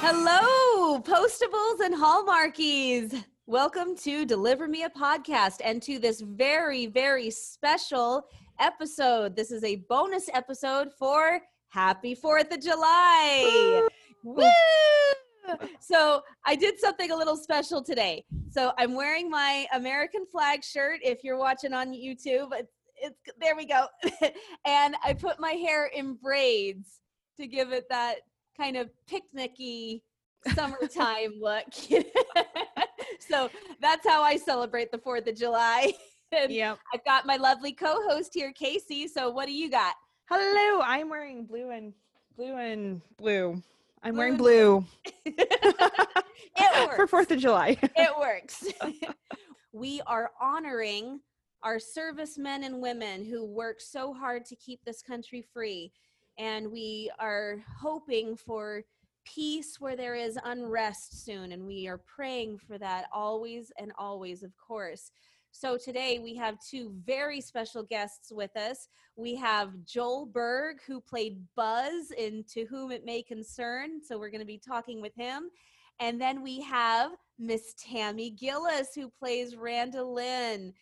Hello, postables and hallmarkies. Welcome to Deliver Me a Podcast and to this very, very special episode. This is a bonus episode for Happy 4th of July. Woo! So, I did something a little special today. So, I'm wearing my American flag shirt. If you're watching on YouTube, it's, it's there we go. and I put my hair in braids to give it that kind of picnicky summertime look. so that's how I celebrate the 4th of July. Yep. I've got my lovely co-host here, Casey. So what do you got? Hello. I'm wearing blue and blue and blue. I'm Blue wearing blue it works. for. Fourth of July. it works. we are honoring our servicemen and women who work so hard to keep this country free. And we are hoping for peace where there is unrest soon. And we are praying for that always and always, of course. So today we have two very special guests with us. We have Joel Berg, who played Buzz in To Whom It May Concern. So we're going to be talking with him. And then we have Miss Tammy Gillis, who plays Randolyn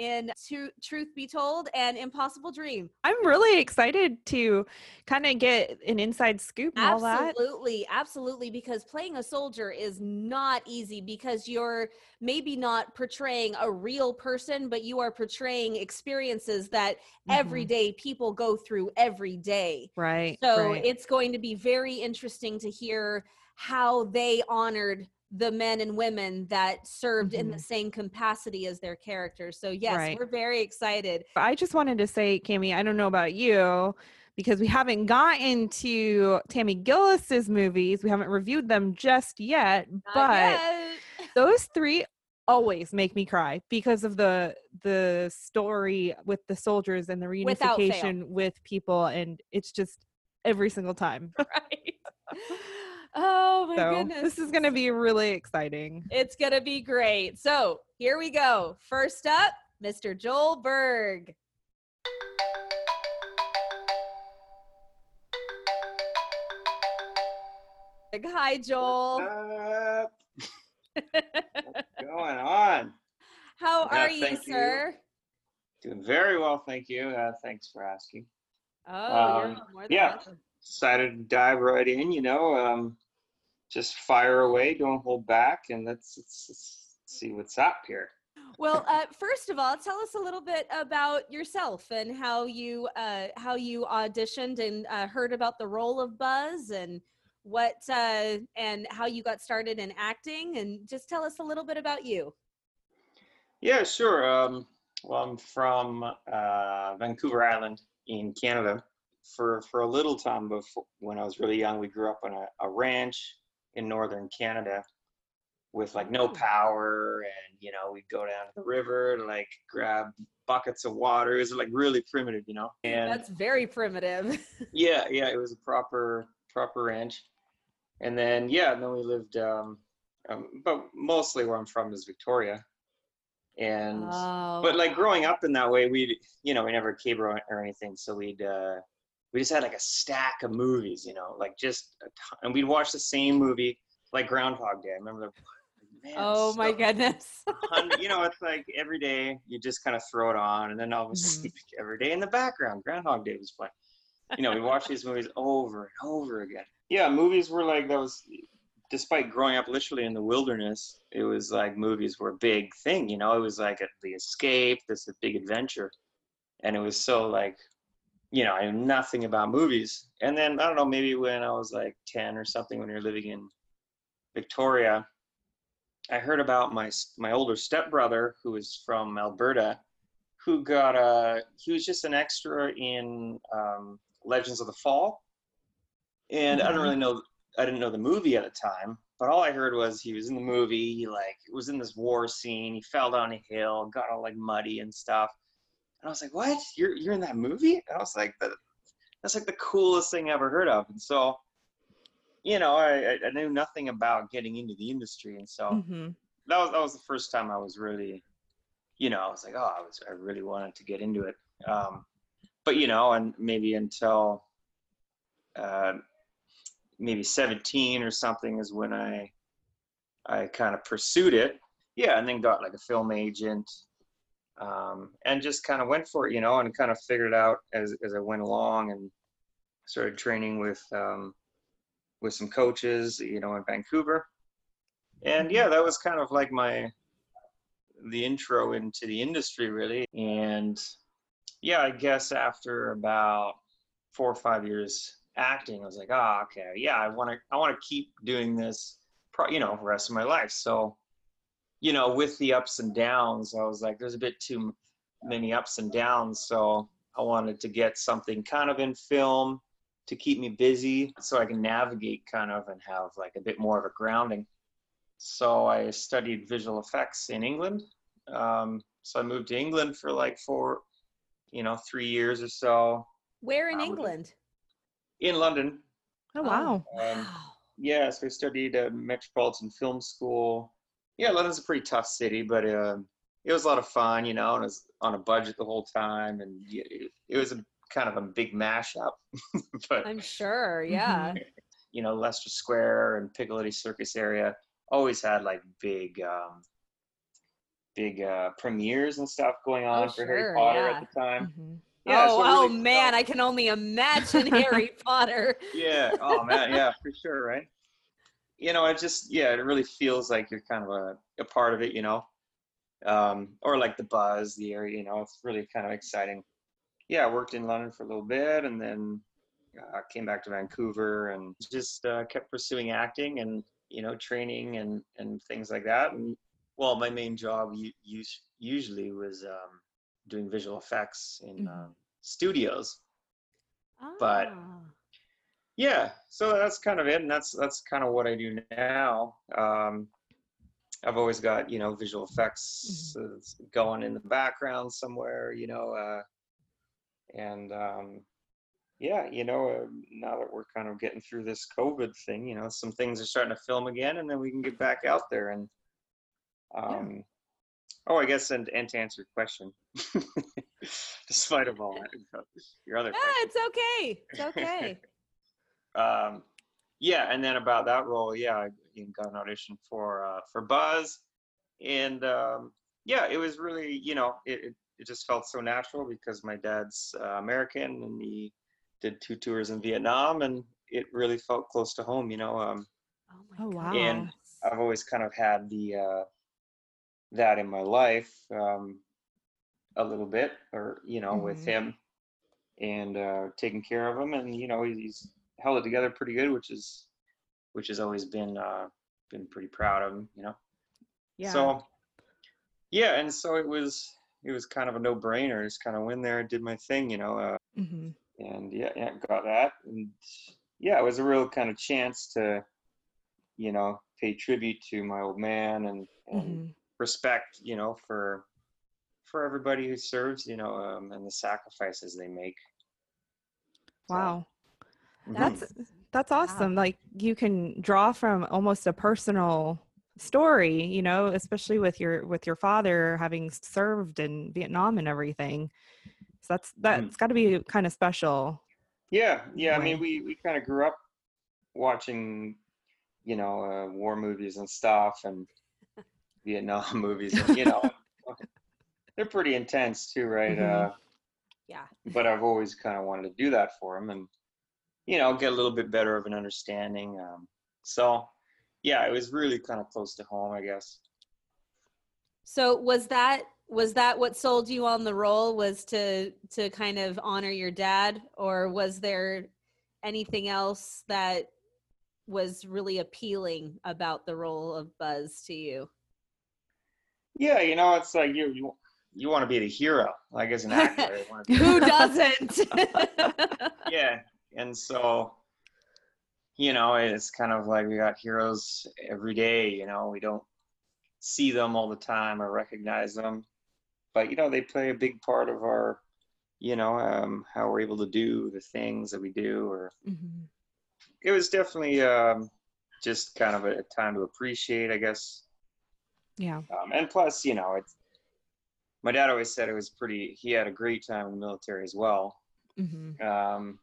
in Tru- Truth Be Told and Impossible Dream. I'm really excited to kind of get an inside scoop and all that. Absolutely, absolutely, because playing a soldier is not easy because you're maybe not portraying a real person, but you are portraying experiences that Mhm. everyday people go through every day. Right. So right. it's going to be very interesting to hear how they honored the men and women that served in the Mhm. same capacity as their characters. So yes, Right. we're very excited. I just wanted to say, Cami, I don't know about you because we haven't gotten to Tammy Gillis's movies. We haven't reviewed them just yet, Not but yet. those three always make me cry because of the the story with the soldiers and the reunification with people and it's just every single time right. Oh my so goodness. this is going to be really exciting It's going to be great. So here we go. First up, Mr. Joel Berg. Hi, Joel. up? What's going on? How Yeah, are you, thank you. sir? Doing very well, thank you. Uh, thanks for asking. Oh, you're Um, more than yeah. welcome. Decided to dive right in, you know, um, just fire away, don't hold back, and let's, let's, let's see what's up here. Well, uh, first of all, tell us a little bit about yourself and how you uh, how you auditioned and uh, heard about the role of Buzz and what uh, and how you got started in acting and just tell us a little bit about you. Yeah, sure. Um, well, I'm from uh, Vancouver Island in Canada. For for a little time before, when I was really young, we grew up on a, a ranch in northern Canada with like no Oh. power, and you know we'd go down to the river and like grab buckets of water. It was like really primitive, you know. And That's very primitive. yeah, yeah, it was a proper proper ranch. And then yeah, and then we lived, um, um, but mostly where I'm from is Victoria. And oh, but like growing up in that way, we you know we never cable or anything, so we'd uh, we just had like a stack of movies, you know, like just a ton, and we'd watch the same movie like Groundhog Day. I remember the man, oh my goodness. you know, it's like every day you just kind of throw it on, and then all of a sudden mm-hmm. every day in the background, Groundhog Day was playing. You know, we watched these movies over and over again. Yeah, movies were like that was, despite growing up literally in the wilderness, it was like movies were a big thing. You know, it was like a, the escape, this a big adventure, and it was so like, you know, I knew nothing about movies. And then I don't know, maybe when I was like ten or something, when you're living in Victoria, I heard about my my older stepbrother who was from Alberta, who got a he was just an extra in um, Legends of the Fall, and I Mhm. don't really know I didn't know the movie at the time, but all I heard was he was in the movie. He like was in this war scene. He fell down a hill, got all like muddy and stuff. And I was like, "What? You're you're in that movie?" And I was like, "That that's like the coolest thing I ever heard of." And so, you know, I I- knew nothing about getting into the industry, and so Mhm. that was that was the first time I was really, you know, I was like, oh, I was I really wanted to get into it. Um, but you know, and maybe until, uh, maybe 17 or something is when I I kind of pursued it. Yeah, and then got like a film agent, um, and just kind of went for it, you know, and kind of figured it out as as I went along, and started training with um, with some coaches, you know, in Vancouver. And yeah, that was kind of like my the intro into the industry really. And yeah, I guess after about four or five years acting, I was like, oh, okay, yeah, I want to I want to keep doing this, pro- you know, the rest of my life. So, you know, with the ups and downs, I was like, there's a bit too many ups and downs. So I wanted to get something kind of in film to keep me busy so I can navigate kind of and have like a bit more of a grounding. So I studied visual effects in England. Um, so I moved to England for like four, you know, three years or so. Where in Um, England? In London. Oh wow. Um, wow. yeah, so I studied at Metropolitan Film School. Yeah, London's a pretty tough city, but um, it was a lot of fun, you know, and it was on a budget the whole time. And it, it was a kind of a big mashup. but I'm sure. Mm-hmm. Yeah. you know, Leicester Square and Piccadilly Circus area always had like big, um, big uh, premieres and stuff going on for sure, Harry Potter yeah. at the time. Mhm. Yeah, oh, oh really- man, I can only imagine Harry Potter. Yeah. Oh man. Yeah, for sure. Right. You know, it just yeah, it really feels like you're kind of a, a part of it. You know, um, or like the buzz, the area. You know, it's really kind of exciting. Yeah, I worked in London for a little bit, and then uh, came back to Vancouver, and just uh, kept pursuing acting and you know training and and things like that. And well, my main job u- us- usually was um, doing visual effects in Mhm. um, studios But- Ah. Yeah so that's kind of it and that's that's kind of what i do now um i've always got you know visual effects uh, going in the background somewhere you know uh and um yeah you know uh, now that we're kind of getting through this covid thing you know some things are starting to film again and then we can get back out there and um oh i guess and, and to answer your question despite of all that, your other Ah, it's okay. It's okay. Um, yeah, and then about that role, yeah, I you know, got an audition for uh, for Buzz, and um, yeah, it was really, you know, it, it it just felt so natural because my dad's uh, American and he did two tours in Vietnam, and it really felt close to home, you know. Um, Oh, my Oh, wow. And I've always kind of had the uh, that in my life um, a little bit, or you know, with Mhm. him and uh, taking care of him, and you know, he's, he's held it together pretty good, which is which has always been uh, been pretty proud of him, you know. Yeah. So yeah, and so it was it was kind of a no brainer. Just kind of went there, did my thing, you know, uh, Mhm. and yeah, yeah, got that, and yeah, it was a real kind of chance to, you know, pay tribute to my old man and, and Mhm. respect, you know, for for everybody who serves, you know, um, and the sacrifices they make. Wow. That's that's awesome. Like you can draw from almost a personal story, you know, especially with your with your father having served in Vietnam and everything. So that's that's got to be kind of special. Yeah, yeah. I mean, we we kind of grew up watching, you know, uh, war movies and stuff, and Vietnam movies. And, you know, they're pretty intense too, right? Mhm. Uh, Yeah. but I've always kind of wanted to do that for him, and you know, get a little bit better of an understanding. Um, so, yeah, it was really kind of close to home, I guess. So was that was that what sold you on the role was to to kind of honor your dad or was there anything else that was really appealing about the role of Buzz to you? Yeah, you know, it's like you you you want to be the hero, like as an actor. you wanna be- Who doesn't? yeah and so you know it's kind of like we got heroes every day you know we don't see them all the time or recognize them but you know they play a big part of our you know um, how we're able to do the things that we do or Mhm. it was definitely um, just kind of a time to appreciate i guess Yeah. um, and plus you know it's my dad always said it was pretty he had a great time in the military as well Mhm. um,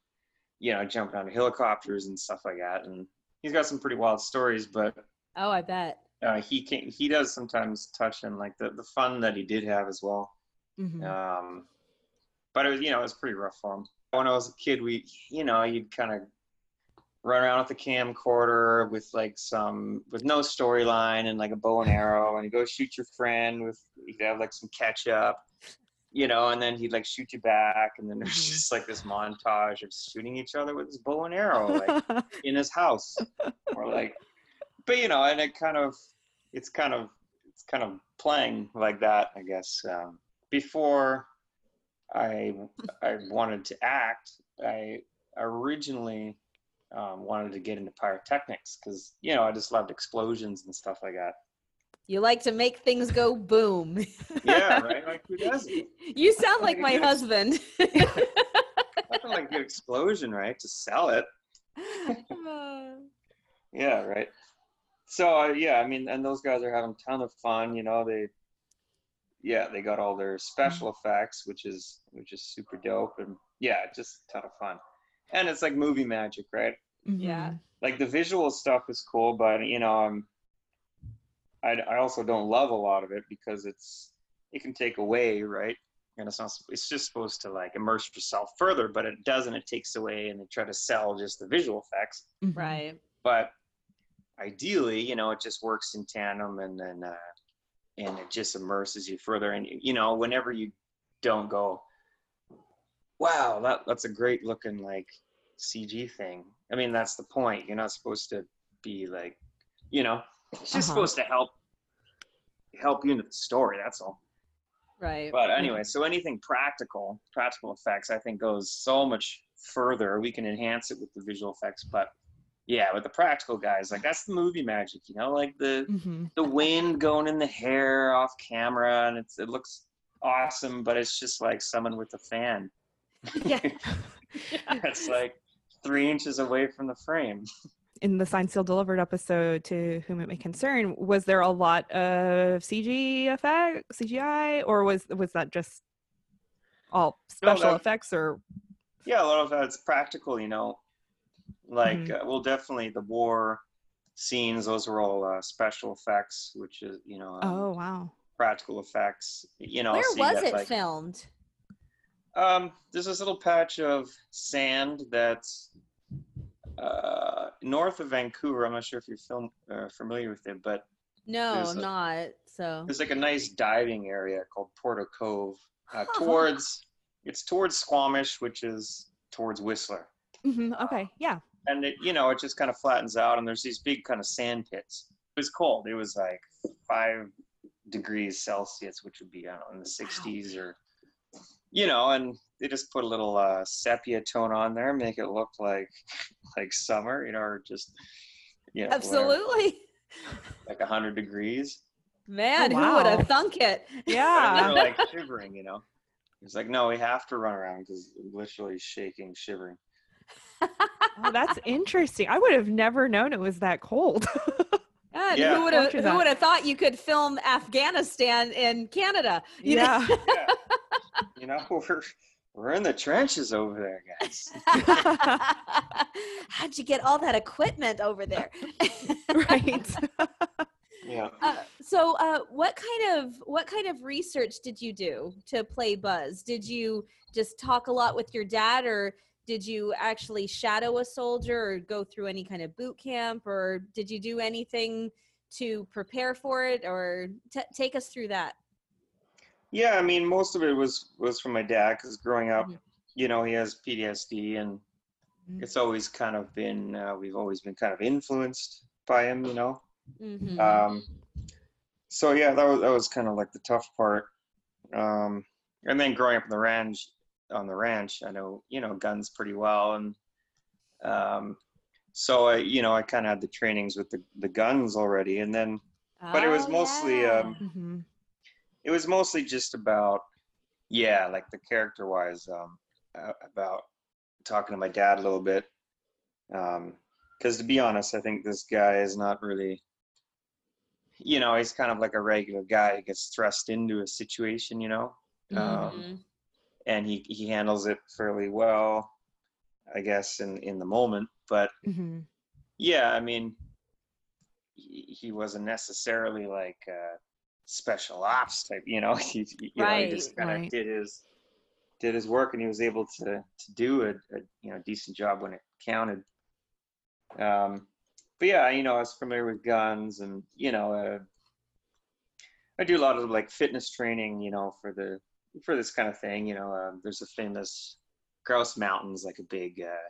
you know, jumping on helicopters and stuff like that. And he's got some pretty wild stories, but Oh, I bet. uh, he can he does sometimes touch on like the the fun that he did have as well. Mhm. Um, but it was you know it was pretty rough for him. When I was a kid, we you know you'd kind of run around with the camcorder with like some with no storyline and like a bow and arrow, and you go shoot your friend with you'd have like some ketchup, you know, and then he'd like shoot you back, and then there's Mhm. just like this montage of shooting each other with his bow and arrow, like in his house. Or like but you know and it kind of it's kind of it's kind of playing like that i guess. Um, before i i wanted to act i originally um, wanted to get into pyrotechnics because you know i just loved explosions and stuff like that You like to make things go boom. yeah right like who doesn't you sound like my husband. nothing like a good explosion right to sell it Yeah, right. So uh, yeah, I mean, and those guys are having a ton of fun. You know, they, yeah, they got all their special effects, which is which is super dope, and yeah, just a ton of fun. And it's like movie magic, right? Yeah. Mhm. Like the visual stuff is cool, but you know, I'm, I I also don't love a lot of it because it's it can take away, right? And it's not. It's just supposed to like immerse yourself further, but it doesn't. It takes away, and they try to sell just the visual effects Mhm. right. but ideally you know it just works in tandem and then uh, and it just immerses you further and you know whenever you don't go wow that that's a great looking like cg thing i mean that's the point you're not supposed to be like you know it's just Uh-huh. supposed to help help you into the story that's all Right. but anyway so anything practical practical effects i think goes so much further we can enhance it with the visual effects but yeah with the practical guys like that's the movie magic you know like the Mhm. the wind going in the hair off camera and it's it looks awesome but it's just like someone with a fan Yeah. it's like three inches away from the frame In the Signed Seal Delivered episode, to whom it may concern, was there a lot of CG effect, CGI, or was was that just all No, special that- effects? Or yeah a lot of that's practical you know like Mhm. uh, well definitely the war scenes those were all uh, special effects which is you know um, oh wow, practical effects you know Where so was get, it like, filmed? um there's this little patch of sand that's uh north of vancouver i'm not sure if you're film uh, familiar with it but No, I'm a- not. So. there's like a nice diving area called Porteau Cove uh, towards it's towards squamish which is towards whistler. Mhm, okay, yeah, and it you know it just kind of flattens out and there's these big kind of sand pits. It was cold it was like five degrees celsius which would be i don't know in the 60s or you know and they just put a little uh, sepia tone on there make it look like like summer you know or just you know whatever, absolutely. like 100 degrees Man, Oh, who would have thunk it? and they yeah. were like shivering you know it's like no we have to run around because literally shaking shivering Oh, that's interesting. I would have never known it was that cold. God, Yeah. who would have who would have thought you could film Afghanistan in Canada? You know? yeah. yeah. you know we're we're in the trenches over there guys How'd you get all that equipment over there? right. yeah Uh, so, uh, what kind of what kind of research did you do to play Buzz? Did you just talk a lot with your dad, or did you actually shadow a soldier, or go through any kind of boot camp, or did you do anything to prepare for it, or t- take us through that? Yeah, I mean, most of it was was from my dad because growing up, you know, he has PTSD, and Mm. it's always kind of been uh, we've always been kind of influenced by him, you know. Mm-hmm. Um, so yeah, that was that was kind of like the tough part. Um, and then growing up in the ranch, on the ranch, I know you know guns pretty well, and um, so I you know I kind of had the trainings with the the guns already, and then but it was Oh, mostly, yeah. um, Mhm. It was mostly just about yeah like the character wise um uh, about talking to my dad a little bit um because to be honest i think this guy is not really you know he's kind of like a regular guy who gets thrust into a situation you know um, Mhm. and he he handles it fairly well i guess in in the moment but Mhm. yeah, I mean, he, he wasn't necessarily like uh, special ops type, you know. He, you know, he just kind of right. did his did his work, and he was able to to do a, a you know decent job when it counted. Um, but yeah, you know, I was familiar with guns, and you know, uh, I do a lot of like fitness training, you know, for the for this kind of thing. You know, uh, there's a famous Grouse Mountains, like a big uh,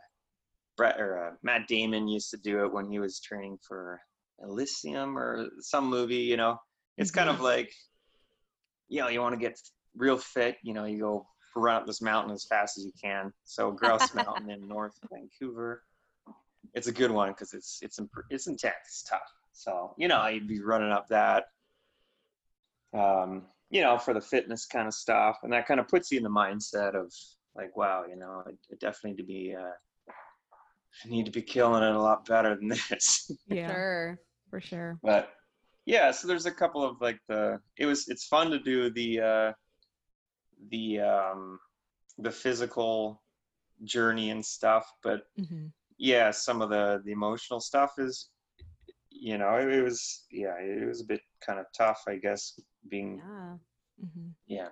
Brett or uh, Matt Damon used to do it when he was training for Elysium or some movie. You know, it's kind of like, you know, you want to get real fit. You know, you go run up this mountain as fast as you can. So Grouse Mountain in North Vancouver, it's a good one because it's it's imp- it's intense, it's tough. So you know, you'd be running up that. Um, you know, for the fitness kind of stuff, and that kind of puts you in the mindset of like, wow, you know, I, I definitely need to be, uh, I need to be killing it a lot better than this. Yeah, Sure. for sure. but yeah, so there's a couple of like the, it was, it's fun to do the, uh, the, um, the physical journey and stuff, but hmm yeah, some of the the emotional stuff is, you know, it, it was, yeah, it was a bit kind of tough, I guess, being, Yeah. hmm yeah.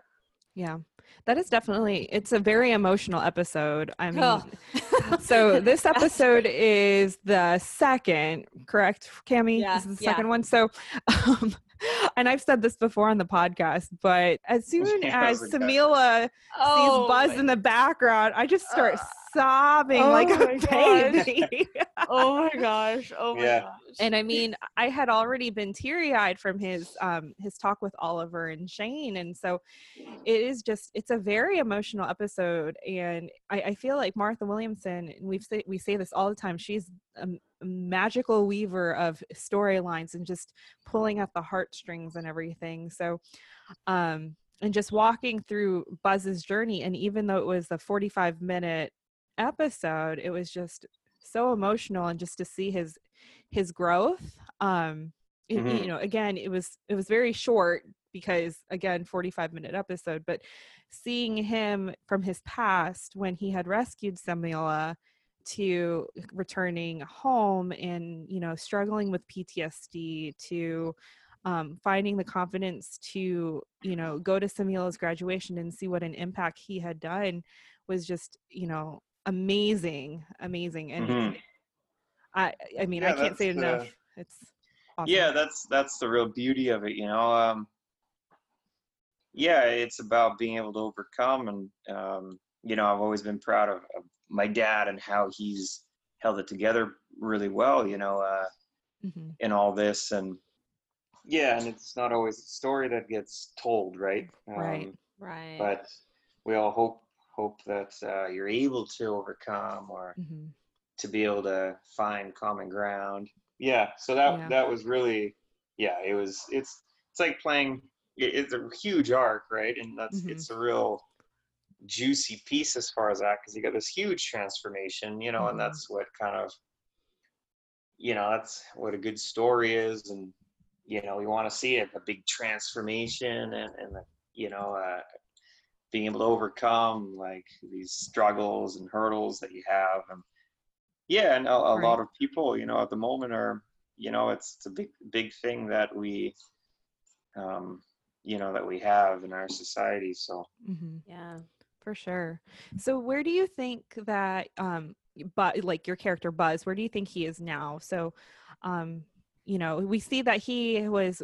Yeah, that is definitely. It's a very emotional episode. I mean, Oh. so this episode is the second, correct, Cami? Yeah, This is the yeah. second one. So, um, and I've said this before on the podcast, but as soon as it was a gut. Samila oh, sees Buzz in the background, I just start Uh, sobbing oh like my a gosh. baby. oh my gosh. Oh my Yeah. gosh. and I mean, I had already been teary eyed from his um his talk with Oliver and Shane, and so it is just it's a very emotional episode, and I, I feel like Martha Williamson, and we've say, we say this all the time, she's a, m- a magical weaver of storylines and just pulling at the heartstrings and everything. So, um, and just walking through Buzz's journey, and even though it was a forty five minute episode, it was just so emotional and just to see his his growth um it- Mhm. you know again it was it was very short because again 45 minute episode but seeing him from his past when he had rescued Samila to returning home and you know struggling with PTSD to um, finding the confidence to you know go to Samila's graduation and see what an impact he had done was just you know amazing amazing and Mhm. I I mean Yeah, I can't say it uh, enough it's awesome. yeah that's that's the real beauty of it you know um yeah it's about being able to overcome and um you know i've always been proud of, of my dad and how he's held it together really well you know uh Mhm. in all this and yeah and it's not always a story that gets told right Right. um, Right. but we all hope hope that uh, you're able to overcome or Mhm. to be able to find common ground. Yeah, so that Yeah. that was really yeah, it was it's it's like playing it- it's a huge arc, right? And that's Mhm. it's a real juicy piece as far as that because you got this huge transformation, you know, Mhm. and that's what kind of you know, that's what a good story is and you know, you want to see it a big transformation and and the, you know, uh being able to overcome like these struggles and hurdles that you have. And yeah and a, a lot of people you know at the moment are you know it's, it's a big big thing that we um you know that we have in our society so. Mm-hmm. yeah. for sure. So where do you think that um but like your character buzz where do you think he is now? So um you know we see that he was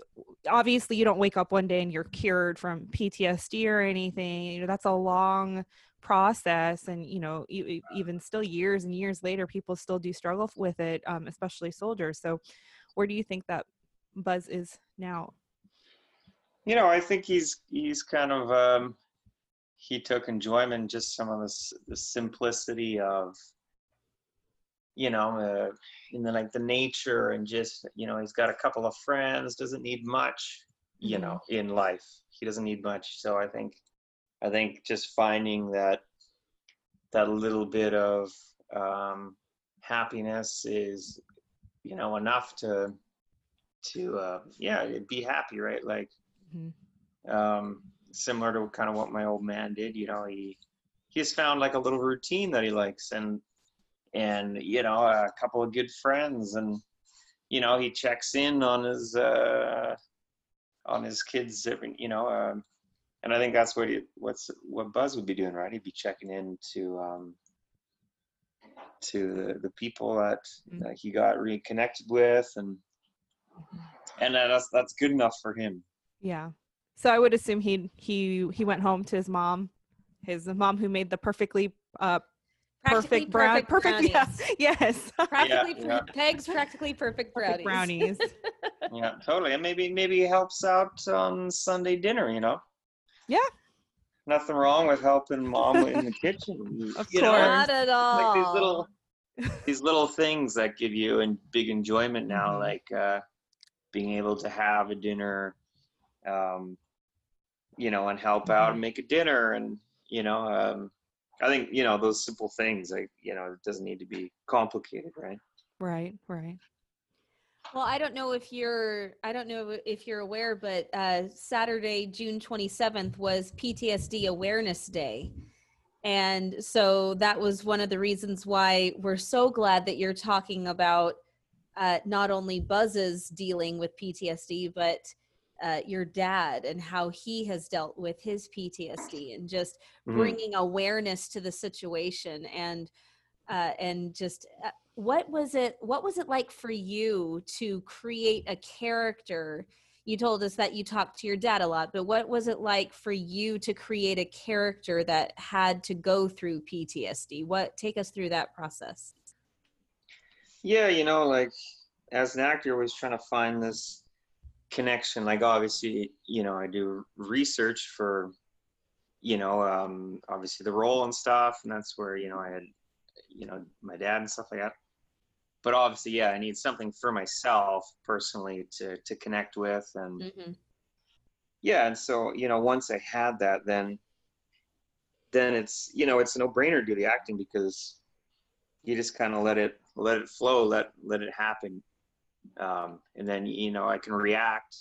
obviously you don't wake up one day and you're cured from ptsd or anything you know that's a long process and you know even still years and years later people still do struggle with it um, especially soldiers so where do you think that buzz is now? You know i think he's he's kind of um he took enjoyment just some of the, s- the simplicity of you know uh, in the like the nature and just you know he's got a couple of friends doesn't need much you Mhm. know in life he doesn't need much so i think i think just finding that that little bit of um happiness is you know enough to to uh yeah be happy right like Mhm. um similar to kind of what my old man did you know he he has found like a little routine that he likes and and you know a couple of good friends and you know he checks in on his uh on his kids every you know um and i think that's what he what's what buzz would be doing right he'd be checking in to um to the, the people that, Mhm. that he got reconnected with and and that's that's good enough for him Yeah. So I would assume he he he went home to his mom, his mom who made the perfectly uh perfect brown perfect yeah, yes Practically, yeah. Peg's practically perfect brownies. perfect brownies. yeah totally and maybe maybe he helps out on sunday dinner you know Yeah. nothing wrong with helping mom in the kitchen Of you know, course. Not at all. like these little these little things that give you and big enjoyment now Mhm. like uh being able to have a dinner um you know and help out Mhm. and make a dinner and you know um i think you know those simple things like you know it doesn't need to be complicated right right, right. Well, I don't know if you're I don't know if you're aware, but uh, Saturday, June 27th was PTSD Awareness Day. And so that was one of the reasons why we're so glad that you're talking about uh, not only Buzz's dealing with PTSD, but uh, your dad and how he has dealt with his PTSD and just Mhm. bringing awareness to the situation and uh, and just uh, what was it what was it like for you to create a character? You told us that you talked to your dad a lot but what was it like for you to create a character that had to go through ptsd what take us through that process. Yeah you know like as an actor always trying to find this connection like obviously you know i do research for you know um obviously the role and stuff and that's where you know i had you know my dad and stuff like that but obviously yeah i need something for myself personally to to connect with and mm-hmm. yeah and so you know once i had that then then it's you know it's a no-brainer to do the acting because you just kind of let it let it flow let let it happen um, and then you know i can react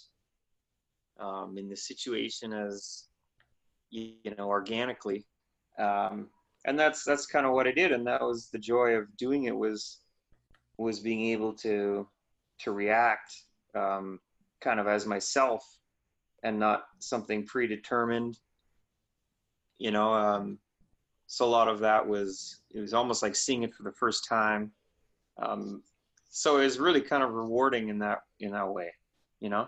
um, in the situation as you, know organically. Um, and that's that's kind of what i did and that was the joy of doing it was was being able to to react um, kind of as myself and not something predetermined. You know um, so a lot of that was it was almost like seeing it for the first time. Um, so it was really kind of rewarding in that in that way you know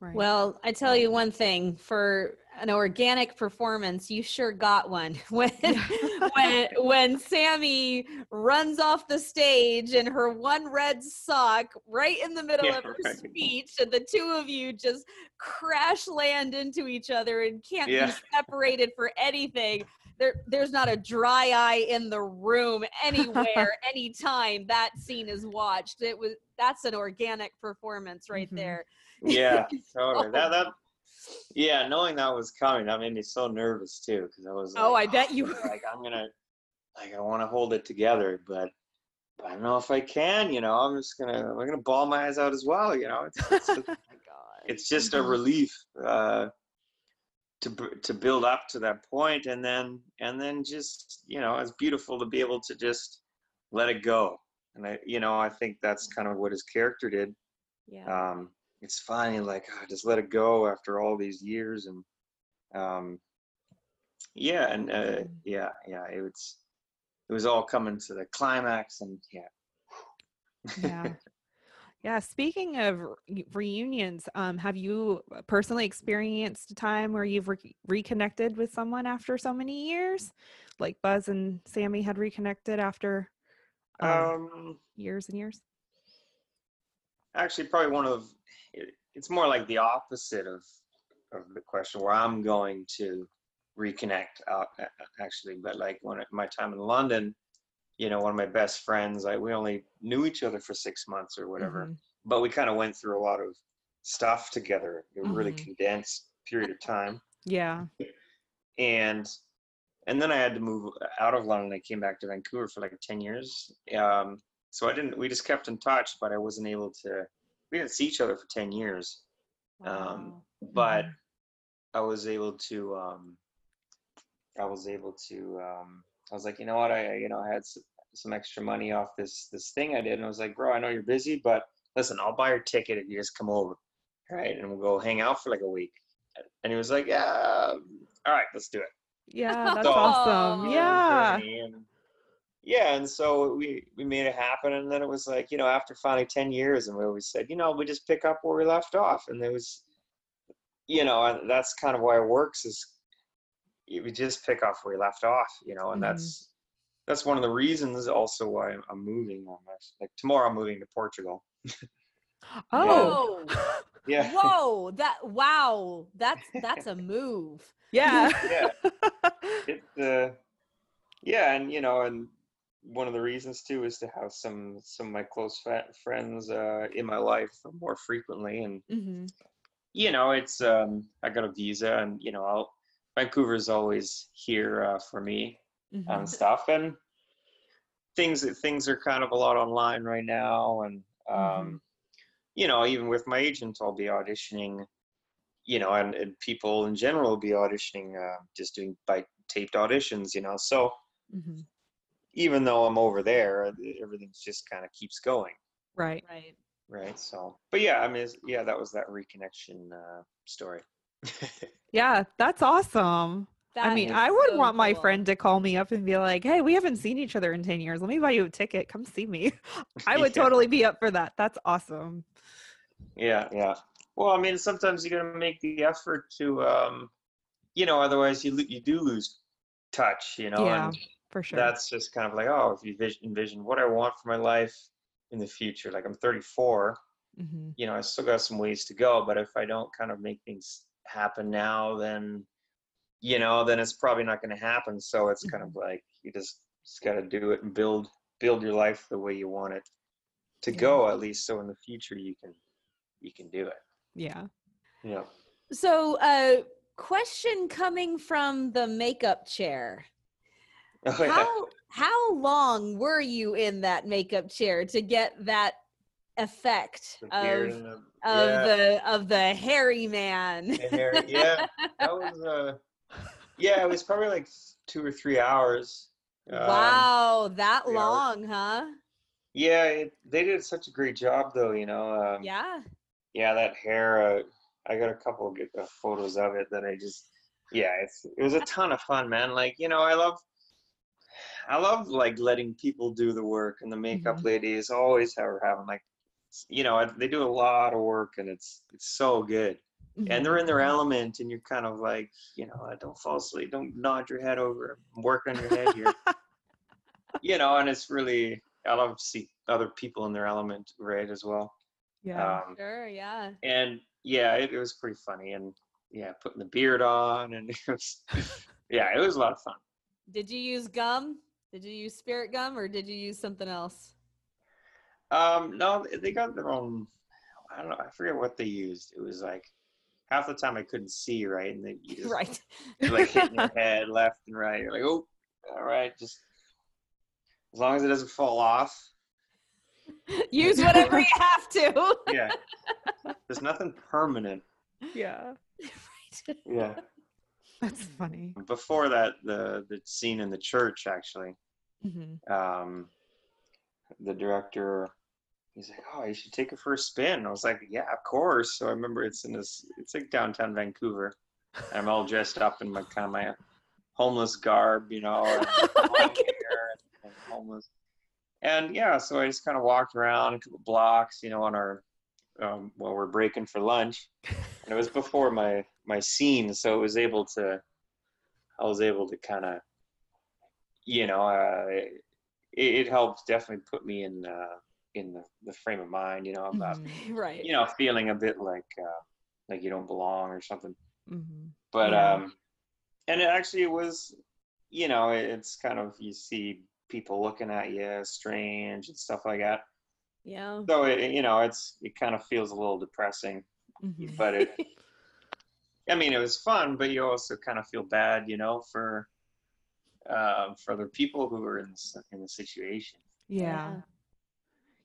Right. well i tell you one thing for an organic performance you sure got one when when when Sammy runs off the stage in her one red sock right in the middle Yeah, of her right. speech and the two of you just crash land into each other and can't Yeah. be separated for anything there there's not a dry eye in the room anywhere anytime that scene is watched it was that's an organic performance right Mhm. there yeah totally Oh. that that yeah knowing that was coming that made me so nervous too because i was Oh, I bet you were. like i'm gonna like i want to hold it together but, but i don't know if i can you know i'm just gonna i'm gonna bawl my eyes out as well you know it's, it's, oh my god it's just a Mhm. relief uh to to build up to that point and then and then just you know it's beautiful to be able to just let it go. And i you know i think that's kind of what his character did. Yeah. Um it's finally like oh, just let it go after all these years and um yeah and uh yeah yeah it was it was all coming to the climax and yeah. Yeah yeah speaking of re- reunions um have you personally experienced a time where you've re- reconnected with someone after so many years? Like buzz and sammy had reconnected after um, um. years and years? Actually probably one of it, it's more like the opposite of of the question where i'm going to reconnect uh, actually but like when my time in london you know one of my best friends i we only knew each other for six months or whatever Mhm. but we kind of went through a lot of stuff together a really Mhm. condensed period of time yeah and and then i had to move out of london i came back to vancouver for like 10 years um so i didn't we just kept in touch but i wasn't able to we didn't see each other for 10 years um but Mhm. i was able to um i was able to um i was like you know what i you know i had s- some extra money off this this thing I did, and I was like, bro, I know you're busy, but listen, I'll buy your ticket if you just come over, right? And we'll go hang out for like a week. And he was like, yeah, all right, let's do it. Yeah, that's So- awesome. Yeah. and yeah, and so we we made it happen, and then it was like you know after finally ten years, and we always said you know we just pick up where we left off, and there was, you know, and that's kind of why it works is y- we just pick off where we left off, you know, and Mhm. that's that's one of the reasons also why I'm, I'm moving on this. Like tomorrow, I'm moving to Portugal. Oh. Whoa. Yeah, Whoa, that wow, that's that's a move. yeah. yeah. it uh yeah and you know and one of the reasons too is to have some some of my close fa- friends uh in my life more frequently and hmm you know it's um i got a visa and you know I'll, vancouver's always here uh, for me Mm-hmm. and stuff and things things are kind of a lot online right now and um Mhm. you know even with my agent i'll be auditioning you know and, and people in general will be auditioning uh, just doing by taped auditions you know so hmm even though i'm over there uh, everything's just kind of keeps going Right. Right. right so but yeah i mean yeah that was that reconnection uh, story Yeah, that's awesome. I mean, I would so want my cool. friend to call me up and be like, "Hey, we haven't seen each other in 10 years. Let me buy you a ticket. Come see me." I would Yeah. totally be up for that. That's awesome. Yeah, yeah. Well, I mean, sometimes you got to make the effort to, um, you know, otherwise you you do lose touch, you know. Yeah, and For sure. that's just kind of like, oh, if you vis- envision what I want for my life in the future, like I'm 34, hmm you know, I still got some ways to go, but if I don't kind of make things happen now, then, you know, then it's probably not going to happen. So it's kind of like you just just got to do it and build build your life the way you want it to Yeah. go, at least so in the future you can you can do it. Yeah. Yeah. So, uh, question coming from the makeup chair. Oh, yeah. How how long were you in that makeup chair to get that effect The of the, of yeah, the of the hairy man? the hair. Yeah, that was uh, yeah, it was probably like two or three hours. Um, wow, that three hours. long, huh? Yeah, it, they did such a great job, though. You know. Um, Yeah. Yeah, that hair. Uh, I got a couple of good, uh, photos of it that I just. Yeah, it's it was a ton of fun, man. Like you know, I love. I love like letting people do the work, and the makeup ladies always have having like, you know, they do a lot of work, and it's it's so good. Mhm. and they're in their element and you're kind of like you know "Uh, don't fall asleep don't nod your head over work on your head here you know and it's really i love to see other people in their element right as well yeah. um Sure, yeah. and yeah it, it was pretty funny and yeah putting the beard on and it was yeah it was a lot of fun Did you use gum? Did you use spirit gum or did you use something else? Um no they got their own i don't know i forget what they used it was like half the time i couldn't see right and they you just Right. You're like hitting your head left and right. You're like, oh, all right, just as long as it doesn't fall off. use whatever you have to. Yeah. There's nothing permanent. yeah. Yeah. That's funny. Before that, the the scene in the church actually, hmm um, the director, he's like, oh, you should take it for a spin. I was like, yeah, of course. So I remember it's in this, it's like downtown Vancouver. And I'm all dressed up in my kind of my homeless garb, you know, and hair and homeless. And yeah, so I just kind of walked around a couple blocks, you know, on our um, while we're breaking for lunch. And it was before my my scene, so it was able to, I was able to kind of, you know, uh, it, it helped definitely put me in uh, in the, the frame of mind, you know, about Mhm. right. you know feeling a bit like uh, like you don't belong or something Mhm. but Yeah. um and it actually was you know it's kind of you see people looking at you strange and stuff like that Yeah. so it, you know it's it kind of feels a little depressing Mhm. but it i mean it was fun but you also kind of feel bad you know for um for other people who are in this in the situation Yeah.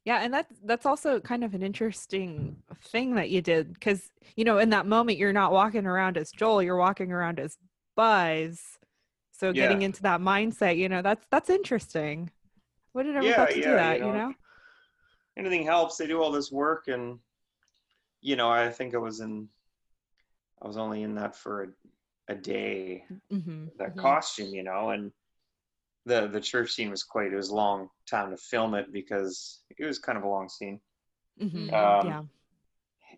Yeah, and that's that's also kind of an interesting thing that you did because you know in that moment you're not walking around as Joel, you're walking around as Buzz. So getting into that mindset, you know, that's that's interesting. What did ever Yeah, to yeah, do that? You know. know? anything helps. They do all this work, and you know, I think I was in, I was only in that for a, a day. Mm-hmm. That Mhm. costume, you know, and the the church scene was quite. It was a long time to film it because it was kind of a long scene. Mm-hmm. Um, yeah.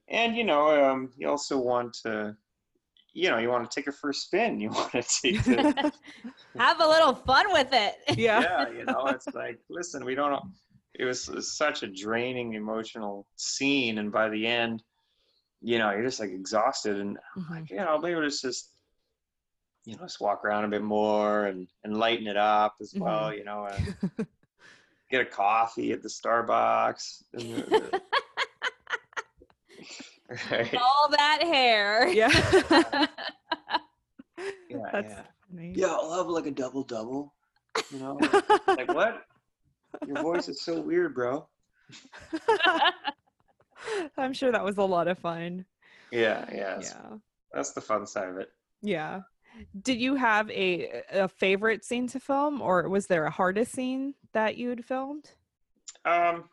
And you know, um, you also want to, you know, you want to take a first spin. You want to take the, Have a little fun with it. Yeah. yeah, you know, it's like, listen, we don't. It was, it was such a draining emotional scene, and by the end, you know, you're just like exhausted, and Mhm. like, you know, maybe let's just, you know, just walk around a bit more and and lighten it up as well. Mm-hmm. You know, and get a coffee at the Starbucks. right? All that hair. Yeah. Yeah, That's yeah. funny. Yeah, I'll have like a double double. You know, like what? Your voice is so weird, bro. I'm sure that was a lot of fun. Yeah, yeah. Yeah. That's the fun side of it. Yeah. Did you have a a favorite scene to film or was there a hardest scene that you'd filmed? Um,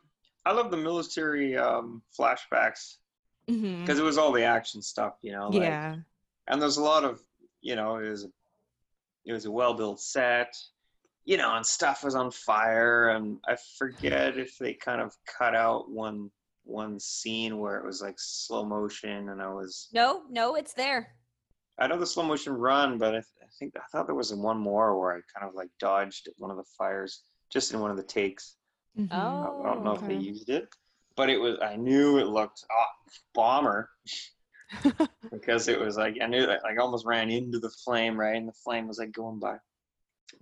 I love the military um, flashbacks Mm-hmm. because it was all the action stuff, you know. like- Yeah. and there's a lot of, you know, it was, it was a well-built set, you know, and stuff was on fire, and I forget if they kind of cut out one one scene where it was like slow motion, and I was, No, no, it's there. I know the slow motion run, but I, th- I think I thought there was one more where I kind of like dodged one of the fires just in one of the takes. Mhm. Oh. I don't know if they used it, but it was. I knew it looked oh, bomber because it was like I knew that like almost ran into the flame, right? And the flame was like going by.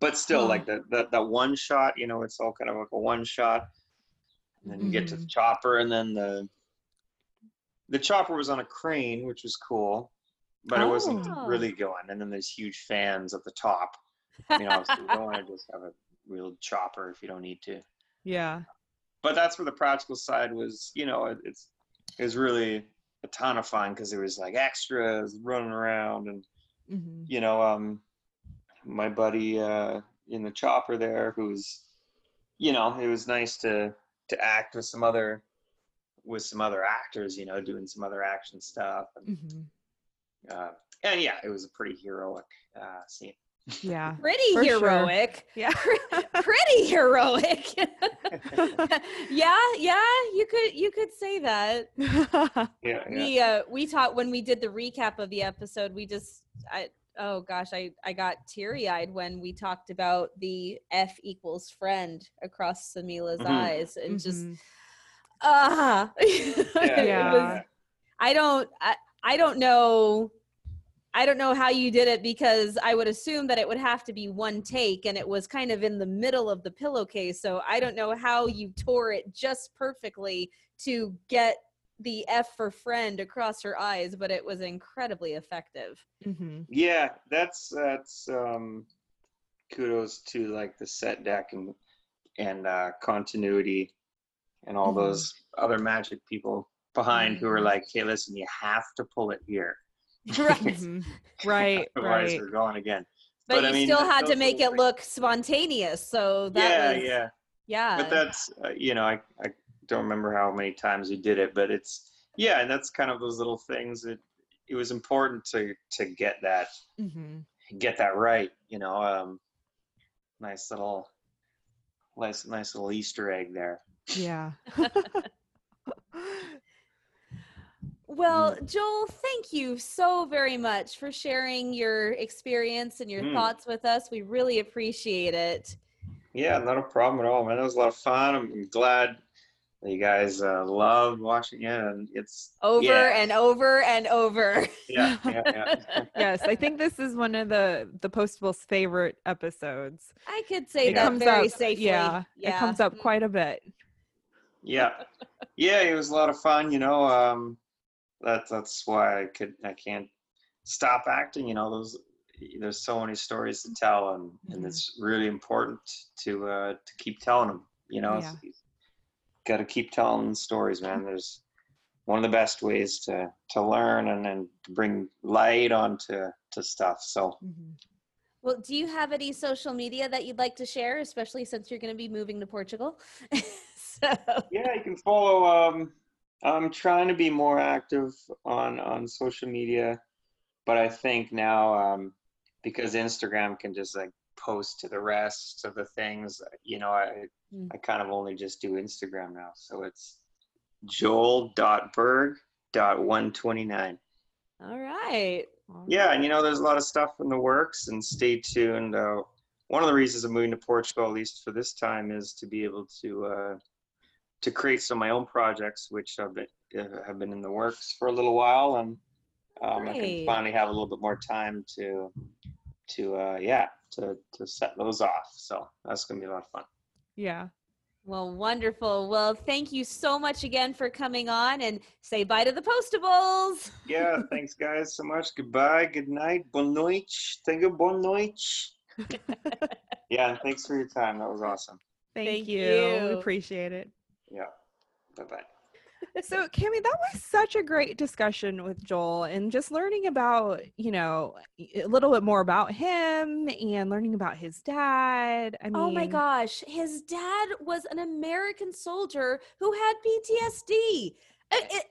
But still, Huh. like that that that one shot, you know, it's all kind of like a one shot. And then you get to the chopper, and then the the chopper was on a crane, which was cool, but it wasn't Oh. really going. And then there's huge fans at the top. You know, obviously you don't want to just have a real chopper if you don't need to Yeah. but that's where the practical side was you know it, it's it was really a ton of fun because there was like extras running around and hmm you know um my buddy uh in the chopper there who was, you know it was nice to to act with some other with some other actors you know doing some other action stuff and, hmm uh, and yeah it was a pretty heroic uh scene Yeah. Pretty For sure. heroic. Yeah. Pretty heroic. yeah, yeah, you could you could say that. yeah yeah We uh we taught when we did the recap of the episode, we just I oh gosh, I I got teary-eyed when we talked about the F equals friend across Samila's Mhm. eyes and just Mhm. ah It Yeah. was- I don't I, I don't know I don't know how you did it because I would assume that it would have to be one take and it was kind of in the middle of the pillowcase. So I don't know how you tore it just perfectly to get the F for friend across her eyes, but it was incredibly effective. Mhm. Yeah, that's that's um kudos to like the set deck and and uh continuity and all Mhm. those other magic people behind who are like, hey, listen, you have to pull it here. Right. Mhm. Right. Otherwise Right. we're going again. But, But, I you mean, still had to make it things- look spontaneous. So that yeah, was yeah. yeah. But that's uh, you know, I I don't remember how many times we did it, but it's yeah, and that's kind of those little things that it was important to to get that Mhm. get that right, you know. Um nice little nice nice little Easter egg there. Yeah. Well, Mm. Joel, thank you so very much for sharing your experience and your Mm. thoughts with us. We really appreciate it. Yeah, not a problem at all, man. That was a lot of fun. I'm glad that you guys uh, loved watching it, and it's Over yeah, and over and over. yeah, yeah, yeah. yes, I think this is one of the the Postable's favorite episodes. I could say It that comes very up, safely. yeah, it comes up quite a bit. yeah yeah it was a lot of fun you know um that's that's why i could i can't stop acting you know those there's so many stories to tell and and Mhm. it's really important to uh to keep telling them you know Yeah. got to keep telling stories man there's one of the best ways to to learn and and to bring light onto to stuff so Mhm. Well, do you have any social media that you'd like to share, especially since you're going to be moving to Portugal? so Yeah, you can follow. Um, I'm trying to be more active on on social media, but I think now um, because Instagram can just like post to the rest of the things, you know, I Mm. I kind of only just do Instagram now. So it's joel.berg.129. all right. Yeah, and you know, there's a lot of stuff in the works, and stay tuned. Uh, one of the reasons I'm moving to Portugal, at least for this time, is to be able to uh, to create some of my own projects, which have been uh, have been in the works for a little while, and um, I can finally have a little bit more time to to uh, yeah to to set those off. So that's gonna be a lot of fun. Yeah. Well, wonderful. Well, thank you so much again for coming on and say bye to the postables. Yeah, thanks guys so much. Goodbye, good night, boa noite, you. boa noite. yeah, thanks for your time. That was awesome. Thank, Thank you. you. We appreciate it. Yeah, bye bye. So, Cami, that was such a great discussion with Joel and just learning about, you know, a little bit more about him and learning about his dad. I mean, oh my gosh, his dad was an American soldier who had PTSD.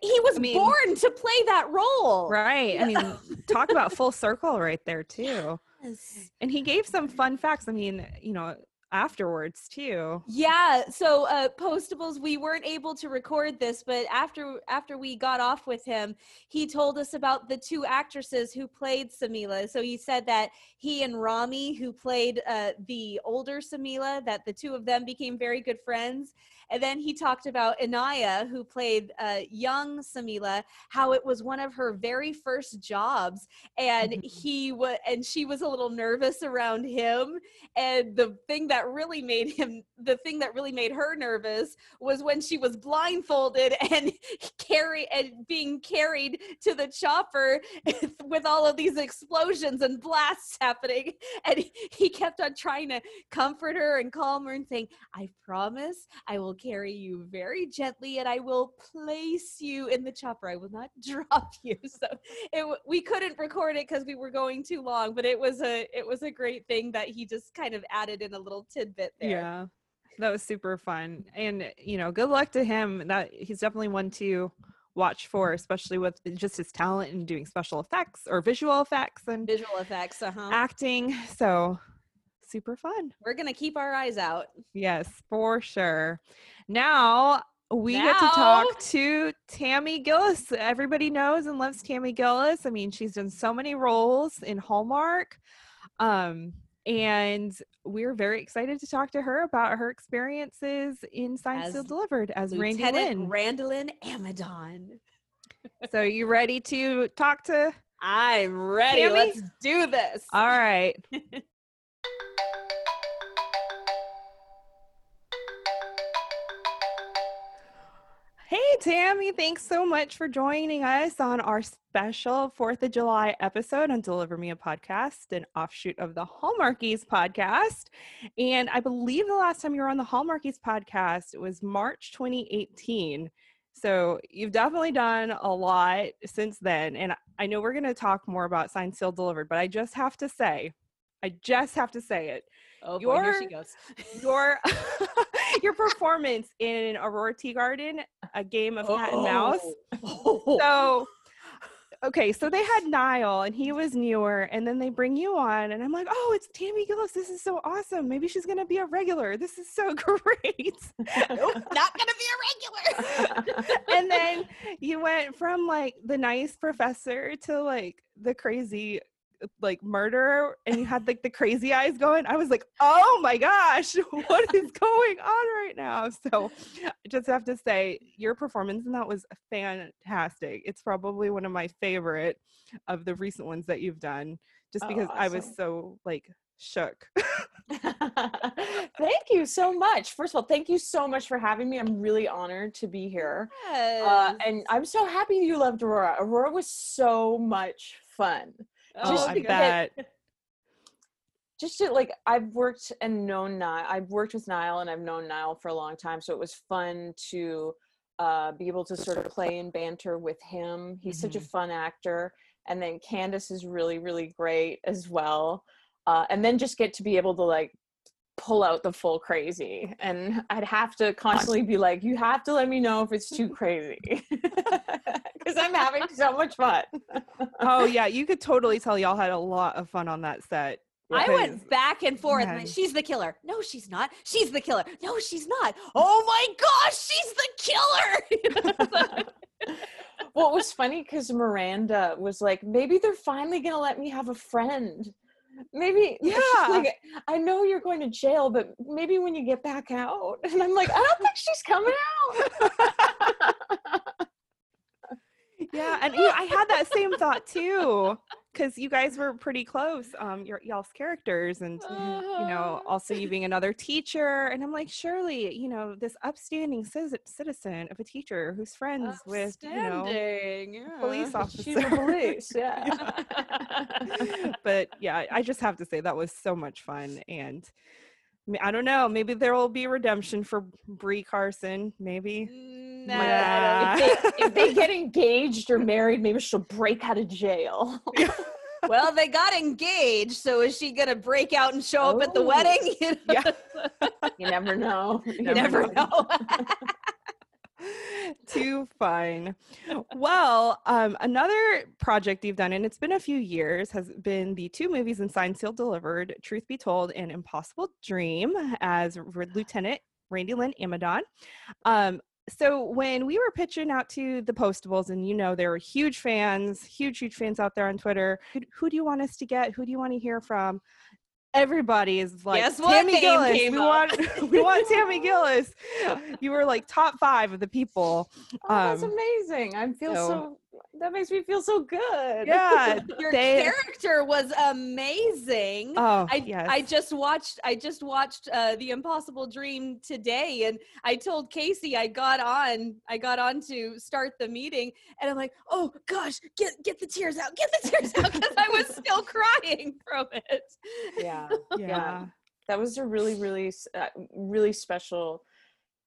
He was I mean- born to play that role. Right. I mean, talk about full circle right there, too. Yes. And he gave some fun facts. I mean, you know, afterwards, too. Yeah, so uh postables we weren't able to record this but after after we got off with him he told us about the two actresses who played Samila. So he said that he and Rami who played uh the older Samila that the two of them became very good friends. And then he talked about Anaya who played uh young Samila how it was one of her very first jobs and Mhm. he was and she was a little nervous around him and the thing that really made him the thing that really made her nervous was when she was blindfolded and carry and being carried to the chopper with all of these explosions and blasts happening and he kept on trying to comfort her and calm her and saying i promise i will carry you very gently and i will place you in the chopper i will not drop you so it, we couldn't record it because we were going too long but it was a it was a great thing that he just kind of added in a little tidbit there Yeah. That was super fun. And, you know, good luck to him. That he's definitely one to watch for, especially with just his talent in doing special effects or visual effects and visual effects uh-huh acting. So super fun. we're gonna keep our eyes out Yes, for sure. Now we get to talk to Tammy Gillis. Everybody knows and loves Tammy Gillis. I mean, she's done so many roles in Hallmark. Um, and we're very excited to talk to her about her experiences in Signed, Sealed, Delivered as lieutenant Lynn. randolin amadon so you ready to talk to i'm ready Tammy? let's do this all right. Hey, Tammy, thanks so much for joining us on our special 4th of July episode on Deliver Me a Podcast, an offshoot of the Hallmarkies podcast. And I believe the last time you were on the Hallmarkies podcast, was March 2018. So you've definitely done a lot since then. And I know we're going to talk more about Signed, Sealed, Delivered, but I just have to say, I just have to say it. oh boy, here she Your- goes Your your performance in Aurora Teagarden, a game of cat and mouse. Oh. oh. So okay, so they had Niall and he was newer, and then they bring you on, and I'm like, oh, it's Tammy Gillis. This is so awesome. Maybe she's gonna be a regular. This is so great. nope, not gonna be a regular and then you went from like the nice professor to like the crazy like murderer and you had like the crazy eyes going i was like oh my gosh what is going on right now so i just have to say your performance in that was fantastic it's probably one of my favorite of the recent ones that you've done just Oh, because i was so like shook thank you so much. First of all, thank you so much for having me. I'm really honored to be here. Uh, and I'm so happy you loved Aurora. Aurora was so much fun. Oh Just i because- bet Just to like, I've worked and known Niall. I've worked with Niall and I've known Niall for a long time. So it was fun to uh, be able to sort of play and banter with him. He's such a fun actor. And then Candace is really, really great as well. uh, and then just get to be able to like pull out the full crazy and i'd have to constantly be like you have to let me know if it's too crazy because i'm having so much fun oh yeah, you could totally tell y'all had a lot of fun on that set. I went back and forth. Man. like, she's the killer. No, she's not. She's the killer. No, she's not. Oh my gosh, she's the killer. well, it was funny because Miranda was like, maybe they're finally gonna let me have a friend. Maybe, Yeah. like, I know you're going to jail, but maybe when you get back out. And I'm like, I don't think she's coming out. Yeah, and you know, I had that same thought too, because you guys were pretty close, um, your y'all's characters, and you know, also you being another teacher, and I'm like, surely, you know, this upstanding citizen of a teacher who's friends with, you know, Outstanding, police yeah. officer. Police, yeah. but yeah, I just have to say that was so much fun, and I don't know, maybe there will be redemption for Brie Carson, maybe. No, Yeah. if, they, if they get engaged or married, maybe she'll break out of jail. well, they got engaged, so is she gonna break out and show up at the Oh. wedding? You, know? Yeah. You never know. You never know. Too fun. Well, um, another project you've done, and it's been a few years, has been the two movies in Signed, Sealed, Delivered, Truth Be Told, and Impossible Dream as R- Lieutenant Randy Lynn Amadon. Um, so when we were pitching out to the postables, and you know there were huge fans, huge, huge fans out there on Twitter. Who, who do you want us to get? Who do you want to hear from? Everybody is like Guess what Tammy Gillis. We up?" want we want Tammy Gillis. You were like top five of the people. Oh, that's Um, amazing. I feel so- so, that makes me feel so good. Yeah, Your they- character was amazing. Oh, I yes. I just watched I just watched uh, the Impossible Dream today, and I told Casey I got on I got on to start the meeting, and I'm like, oh gosh, get get the tears out, get the tears out, because I was still crying from it. Yeah. yeah. That was a really, really, uh, really special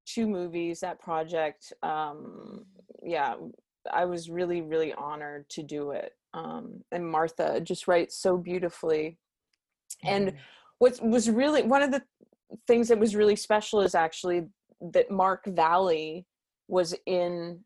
two movies, that project. Um, yeah, I was really, really honored to do it. Um, and Martha just writes so beautifully. And what was really one of the things that was really special is actually that Mark Valley was in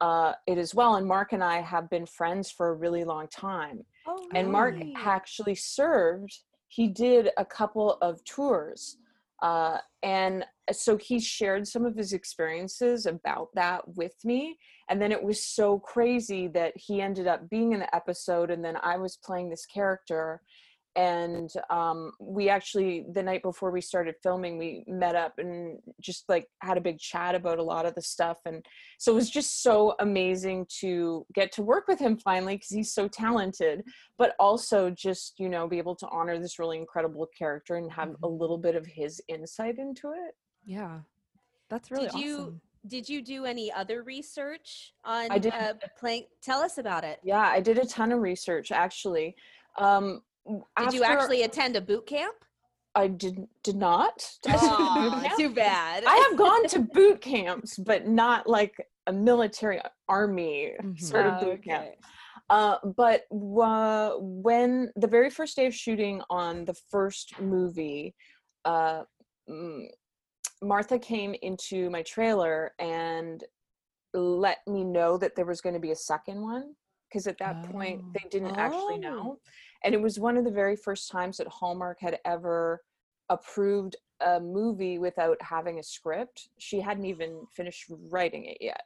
uh, it as well. And Mark and I have been friends for a really long time. Oh, And Mark Really? actually served, he did a couple of tours. Uh, and so he shared some of his experiences about that with me. And then it was so crazy that he ended up being in the episode, and then I was playing this character and um, we actually the night before we started filming we met up and just like had a big chat about a lot of the stuff and so it was just so amazing to get to work with him finally because he's so talented but also just you know be able to honor this really incredible character and have a little bit of his insight into it Yeah. That's really Did you- Did you do any other research on I did. uh, playing? Tell us about it. yeah i did a ton of research actually um Did you actually attend a boot camp? i did did not Aw, too bad. I have gone to boot camps, but not like a military army Mhm. sort of boot camp. okay. Uh, but uh, when the very first day of shooting on the first movie, uh, mm, Martha came into my trailer and let me know that there was going to be a second one because at that point Oh. they didn't actually Oh. know. And it was one of the very first times that Hallmark had ever approved a movie without having a script. She hadn't even finished writing it yet.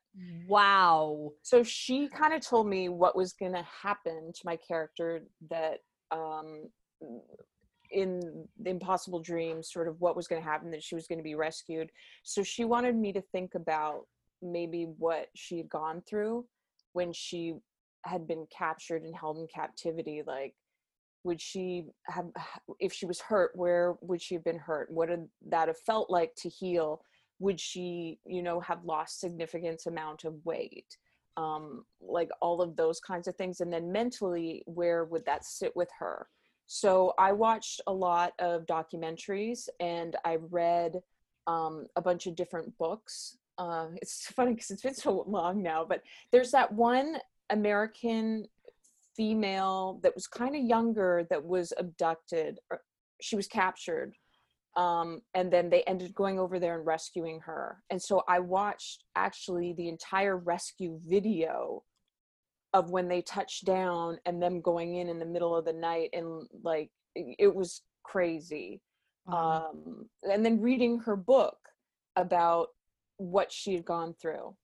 Wow. So she kind of told me what was going to happen to my character that um in the impossible dream sort of what was going to happen that she was going to be rescued so she wanted me to think about maybe what she had gone through when she had been captured and held in captivity like would she have if she was hurt where would she have been hurt? What would that have felt like to heal? Would she you know have lost significant amount of weight? Um like all of those kinds of things and then mentally where would that sit with her? So i watched a lot of documentaries and i read um, a bunch of different books. Uh, it's funny because it's been so long now but there's that one american female that was kind of younger that was abducted or she was captured um, and then they ended going over there and rescuing her. And so i watched actually the entire rescue video of when they touched down and them going in in the middle of the night and like it, it was crazy. Wow. um, and then reading her book about what she had gone through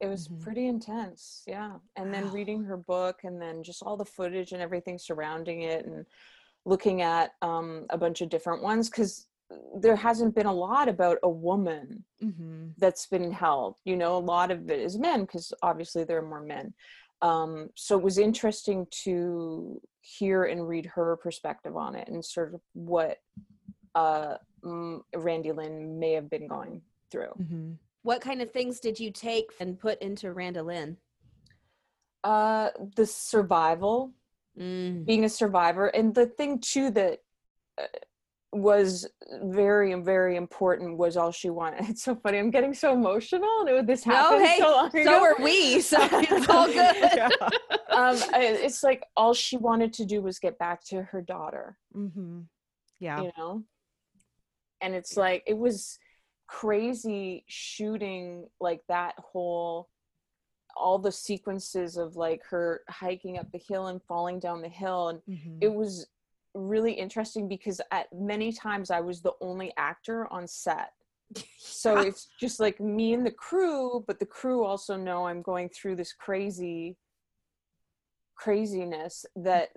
it was Mhm. pretty intense yeah and then Wow. reading her book and then just all the footage and everything surrounding it and looking at um, a bunch of different ones because there hasn't been a lot about a woman hmm that's been held you know a lot of it is men because obviously there are more men um, so it was interesting to hear and read her perspective on it and sort of what uh, randy lynn may have been going through hmm What kind of things did you take and put into Randa Lynn? uh, the survival Mm. being a survivor and the thing too that uh, was very very important was all she wanted it's so funny i'm getting so emotional and it, this No, happened hey, so long ago So are we. So it's all good. yeah. um it's like all she wanted to do was get back to her daughter hmm yeah you know and it's like it was crazy shooting like that whole all the sequences of like her hiking up the hill and falling down the hill and Mhm. it was really interesting because at many times I was the only actor on set. So it's just like me and the crew, but the crew also know I'm going through this crazy craziness that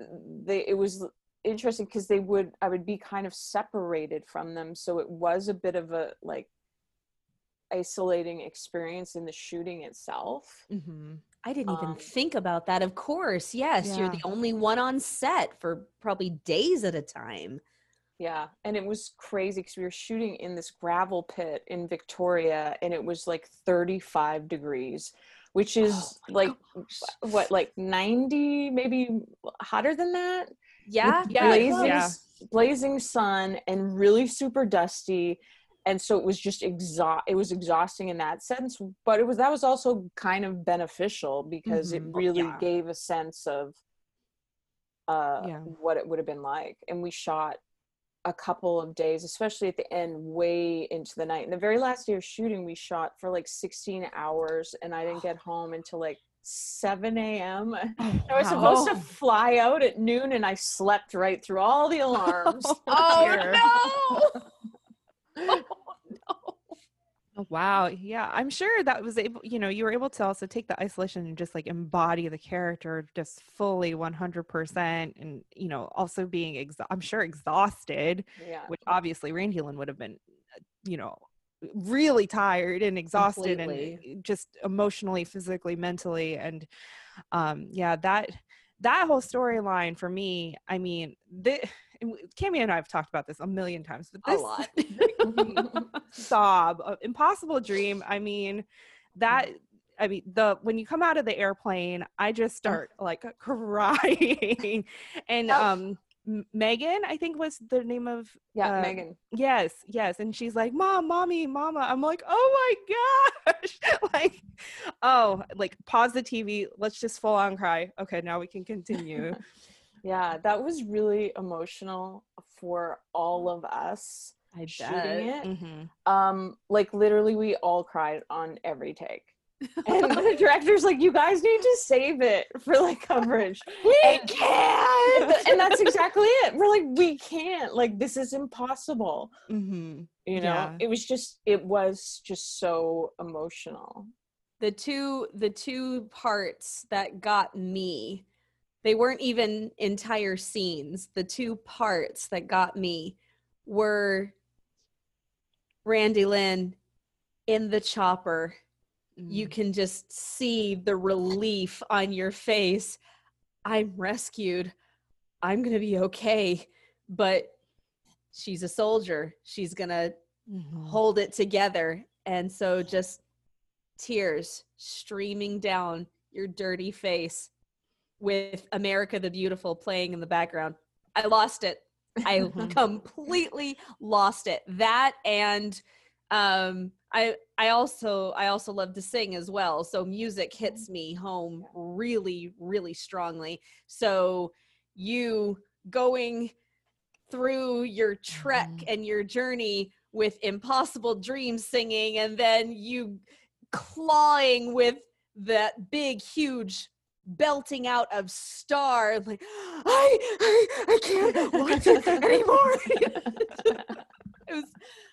they it was interesting because they would I would be kind of separated from them. So it was a bit of a like isolating experience in the shooting itself. Mhm. I didn't even Um, think about that. Of course. Yes. You're the only one on set for probably days at a time. Yeah, and it was crazy because we were shooting in this gravel pit in Victoria, and it was like 35 degrees, which is my like what, like 90, maybe hotter than that. Yeah. With Yeah. blazing. Yeah. blazing sun and really super dusty, and so it was just exhaust. It was exhausting in that sense, but it was that was also kind of beneficial because Mhm. it really Yeah. gave a sense of uh, Yeah. what it would have been like. And we shot a couple of days, especially at the end, way into the night. And the very last day of shooting, we shot for like 16 hours, and I didn't get home until like 7 a.m. Oh, I was supposed to fly out at noon, and I slept right through all the alarms. Oh no. Oh, wow. Yeah. I'm sure that was able, you know, you were able to also take the isolation and just like embody the character just fully 100%. And, you know, also being, ex- I'm sure, exhausted, yeah. which obviously Randy Lynn would have been, uh, you know, really tired and exhausted Completely. and just emotionally, physically, mentally. And um, yeah, that, that whole storyline for me, I mean, the, and Cammy and I have talked about this a million times, but A lot. sob uh, impossible dream i mean that i mean the when you come out of the airplane i just start like crying and Oh. um megan i think was the name of yeah, uh, Megan. yes yes and she's like mom mommy mama i'm like oh my gosh like oh like pause the tv let's just full on cry okay now we can continue Yeah, that was really emotional for all of us. I Shooting bet. it. Mhm. Um, like literally, we all cried on every take. And the director's like, "You guys need to save it for like coverage." We And- can't. and that's exactly it. We're like, we can't. Like, this is impossible. Mhm. You know, Yeah. it was just, it was just so emotional. the two the two parts that got me they weren't even entire scenes. The two parts that got me were randy lynn in the chopper. You Mhm. can just see the relief on your face. I'm rescued. I'm gonna be okay. But she's a soldier. She's gonna Mhm. hold it together. And so just tears streaming down your dirty face with America the Beautiful playing in the background. I lost it. I Mhm. completely lost it. That and um I I also I also love to sing as well. So music hits me home really really strongly. So you going through your trek Mhm. and your journey with impossible dreams singing and then you clawing with that big huge belting out of star like i i, I can't watch it anymore. It was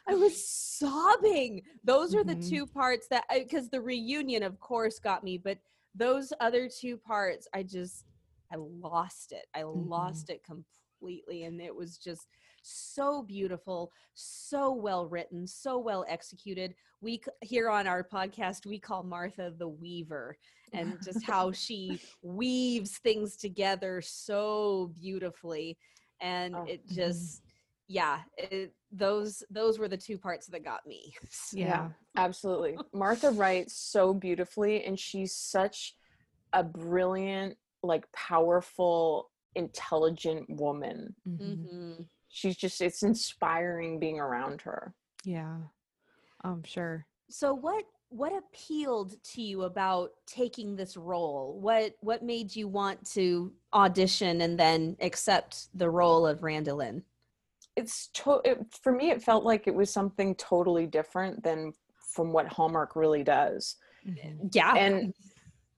i was sobbing. Those are the Mhm. two parts that because the reunion of course got me but those other two parts i just i lost it. I lost it completely and it was just so beautiful so well written so well executed. We here on our podcast we call martha the weaver and just how she weaves things together so beautifully and Oh, it mhm. just yeah it, those those were the two parts that got me So- Yeah. absolutely martha writes so beautifully and she's such a brilliant like powerful intelligent woman Mhm. Mhm. she's just it's inspiring being around her Yeah. I'm sure. so what what appealed to you about taking this role? What what made you want to audition and then accept the role of randolin? It's to- it, for me it felt like it was something totally different than from what hallmark really does. Mhm. yeah. And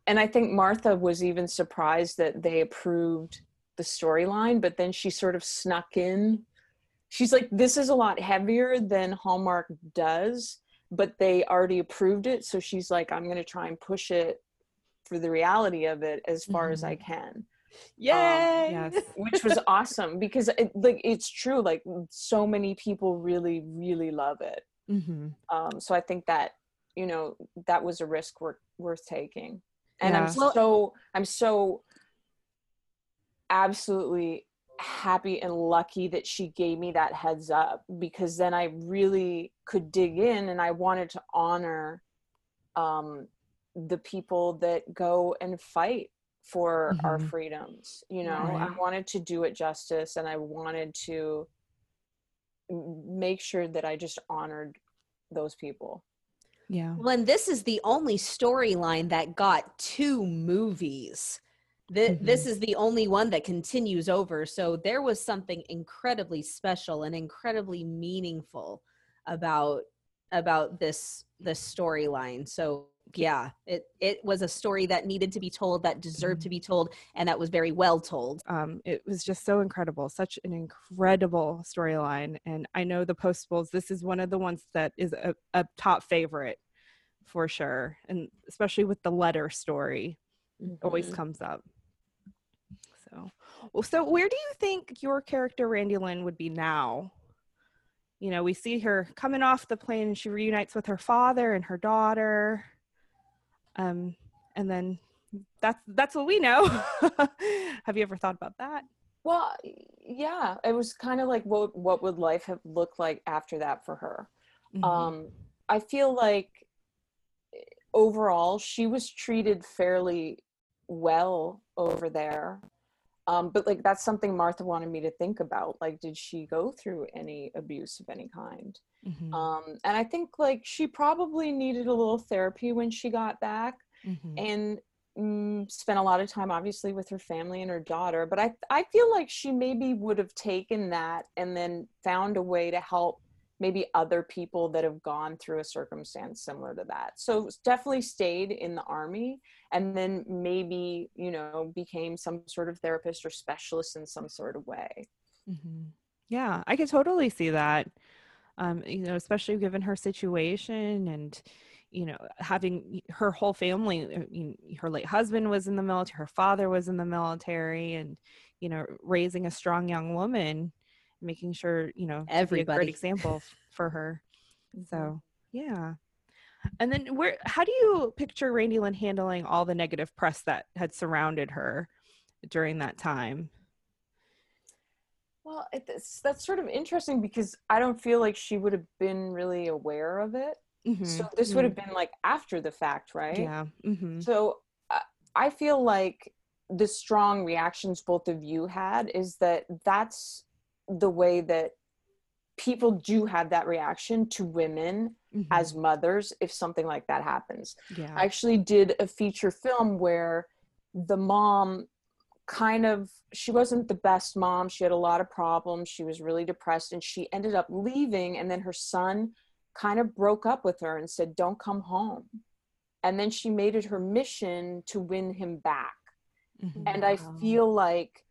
and i think martha was even surprised that they approved the storyline but then she sort of snuck in. She's like this is a lot heavier than hallmark does but they already approved it so she's like i'm going to try and push it for the reality of it as far as i can yay Yes. which was awesome because it like it's true like so many people really really love it Mhm. um so i think that you know that was a risk worth worth taking and Yeah. i'm so i'm so absolutely happy and lucky that she gave me that heads up because then i really could dig in and i wanted to honor um the people that go and fight for our Mhm. freedoms you know Right. i wanted to do it justice and i wanted to make sure that i just honored those people Yeah. Well, and this is the only storyline that got two movies. Th- This is the only one that continues over. So there was something incredibly special and incredibly meaningful about about this this storyline. So yeah, it it was a story that needed to be told, that deserved to be told, and that was very well told. um, it was just so incredible such an incredible storyline and i know the postables this is one of the ones that is a, a top favorite for sure and especially with the letter story always Mhm. comes up so well so where do you think your character randy lynn would be now you know we see her coming off the plane and she reunites with her father and her daughter um and then that's that's what we know have you ever thought about that Well, yeah, it was kind of like what what would life have looked like after that for her? Mhm. Um, I feel like eh, overall she was treated fairly well over there. Um, but like that's something Martha wanted me to think about. Like, did she go through any abuse of any kind? Mhm. Um, and I think like she probably needed a little therapy when she got back Mhm. and mm, spent a lot of time obviously with her family and her daughter but i i feel like she maybe would have taken that and then found a way to help maybe other people that have gone through a circumstance similar to that so definitely stayed in the army and then maybe you know became some sort of therapist or specialist in some sort of way Mhm. Yeah, I could totally see that. Um, you know, especially given her situation and you know having her whole family. you Her late husband was in the military. Her father was in the military, and you know, raising a strong young woman, making sure you know Everybody. great example for her. Mm-hmm. So yeah. And then where how do you picture Randy Lynn handling all the negative press that had surrounded her during that time? well it's, that's sort of interesting because i don't feel like she would have been really aware of it so Mhm. this would Mm. have been like after the fact right Yeah. hmm So uh, I feel like the strong reactions both of you had is that that's the way that people do have that reaction to women as mothers if something like that happens. yeah. I actually did a feature film where the mom kind of she wasn't the best mom she had a lot of problems she was really depressed and she ended up leaving and then her son kind of broke up with her and said don't come home and then she made it her mission to win him back Mhm. and i feel like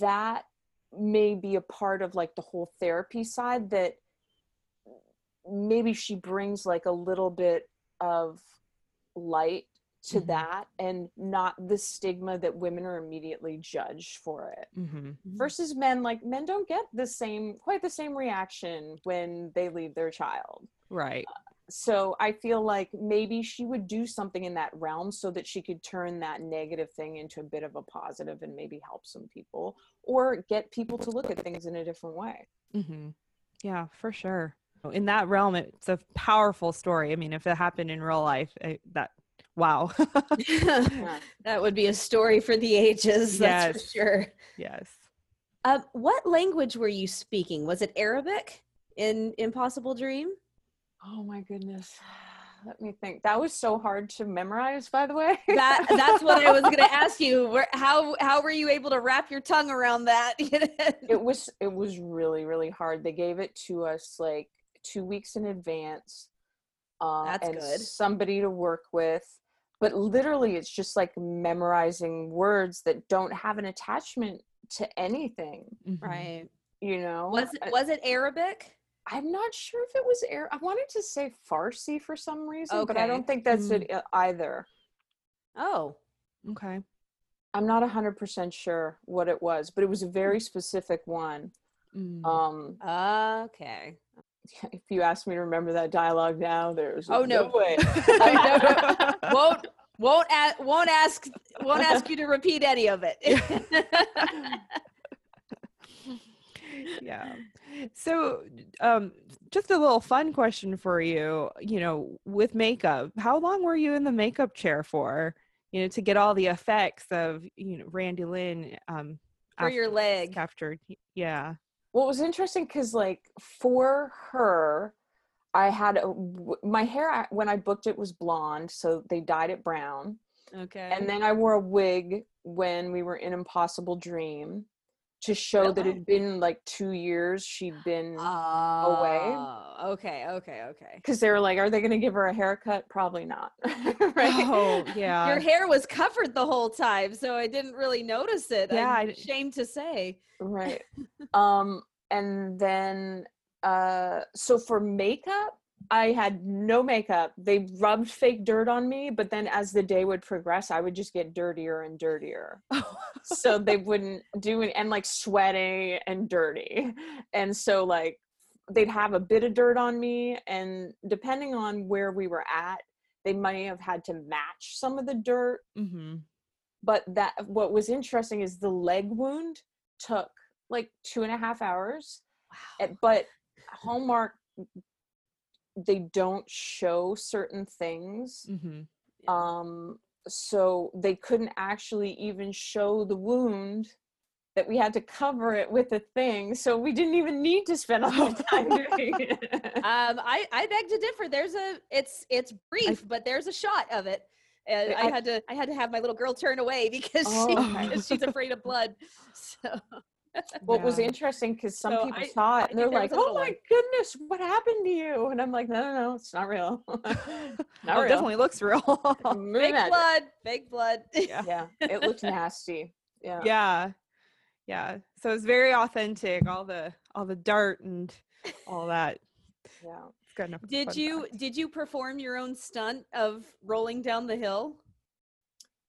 that may be a part of like the whole therapy side that maybe she brings like a little bit of light to Mhm. that and not the stigma that women are immediately judged for it Mhm. versus men like men don't get the same quite the same reaction when they leave their child Right. so i feel like maybe she would do something in that realm so that she could turn that negative thing into a bit of a positive and maybe help some people or get people to look at things in a different way hmm Yeah, for sure. In that realm, it's a powerful story. I mean, if it happened in real life, it, that wow. Yeah. that would be a story for the ages. That's Yes. for sure. yes. Uh, what language were you speaking? Was it Arabic in Impossible Dream? oh my goodness let me think that was so hard to memorize by the way That that's what I was going to ask you. Where, how how were you able to wrap your tongue around that? it was it was really really hard they gave it to us like two weeks in advance uh, That's and good. somebody to work with but literally it's just like memorizing words that don't have an attachment to anything Mhm. right. you know Was it was it Arabic? i'm not sure if it was air i wanted to say farsi for some reason but i don't think that's it uh, either Oh, Okay. i'm not 100% sure what it was but it was a very specific one Mm. um okay. if you ask me to remember that dialogue now there's Oh, no. way won't won't a- won't ask won't ask you to repeat any of it. yeah. So, um, just a little fun question for you. You know, with makeup, how long were you in the makeup chair for? You know, to get all the effects of you know Randy Lynn um, For your leg. captured. Yeah. Well, it was interesting because, like, for her, I had a, my hair when I booked it was blonde, so they dyed it brown, okay. and then I wore a wig when we were in Impossible Dream to show that it'd been like two years she'd been away. oh, okay, okay, okay. because they were like, "Are they going to give her a haircut?" Probably not, right? Oh, yeah. Your hair was covered the whole time, so I didn't really notice it. Yeah, I'm ashamed to say. right um and then uh so for makeup i had no makeup. They rubbed fake dirt on me but then as the day would progress i would just get dirtier and dirtier. So they wouldn't do it and like sweaty and dirty. And so like they'd have a bit of dirt on me and depending on where we were at they might have had to match some of the dirt. Hmm but that what was interesting is the leg wound took like two and a half hours. Wow. But hallmark they don't show certain things hmm um so they couldn't actually even show the wound that we had to cover it with a thing so we didn't even need to spend all the time doing it Um, I I beg to differ. There's a it's it's brief, but there's a shot of it. And I I- had to I had to have my little girl turn away because Oh, she she's afraid of blood. So what was interesting because some So people I- saw I it and they're think there was like oh my one." goodness what happened to you and i'm like no no no it's not real not oh, it definitely looks real. Movie fake magic. blood, fake blood. yeah. yeah it looked nasty yeah yeah yeah so it's very authentic all the all the dirt and all that yeah it's enough Did you parts. did you perform your own stunt of rolling down the hill?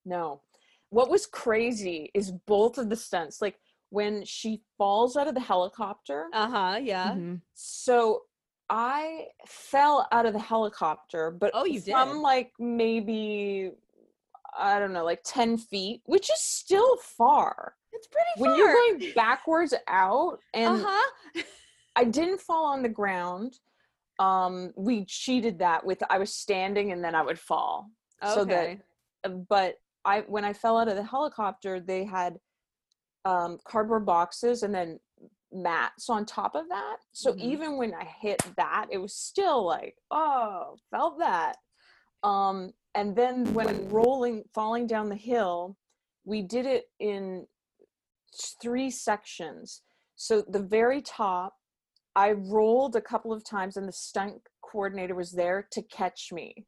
no what was crazy is both of the stunts like when she falls out of the helicopter Uh huh. Yeah. Mhm. so i fell out of the helicopter but Oh, you from did? like maybe i don't know like 10 feet which is still far It's pretty when you're going backwards out and uh huh. I didn't fall on the ground. Um, we cheated that with I was standing and then I would fall. So that, Okay. uh, but I when I fell out of the helicopter, they had um, cardboard boxes and then mats on top of that. So Mhm. even when I hit that, it was still like, oh, felt that. Um, and then when rolling, falling down the hill, we did it in three sections. So the very top, I rolled a couple of times, and the stunt coordinator was there to catch me.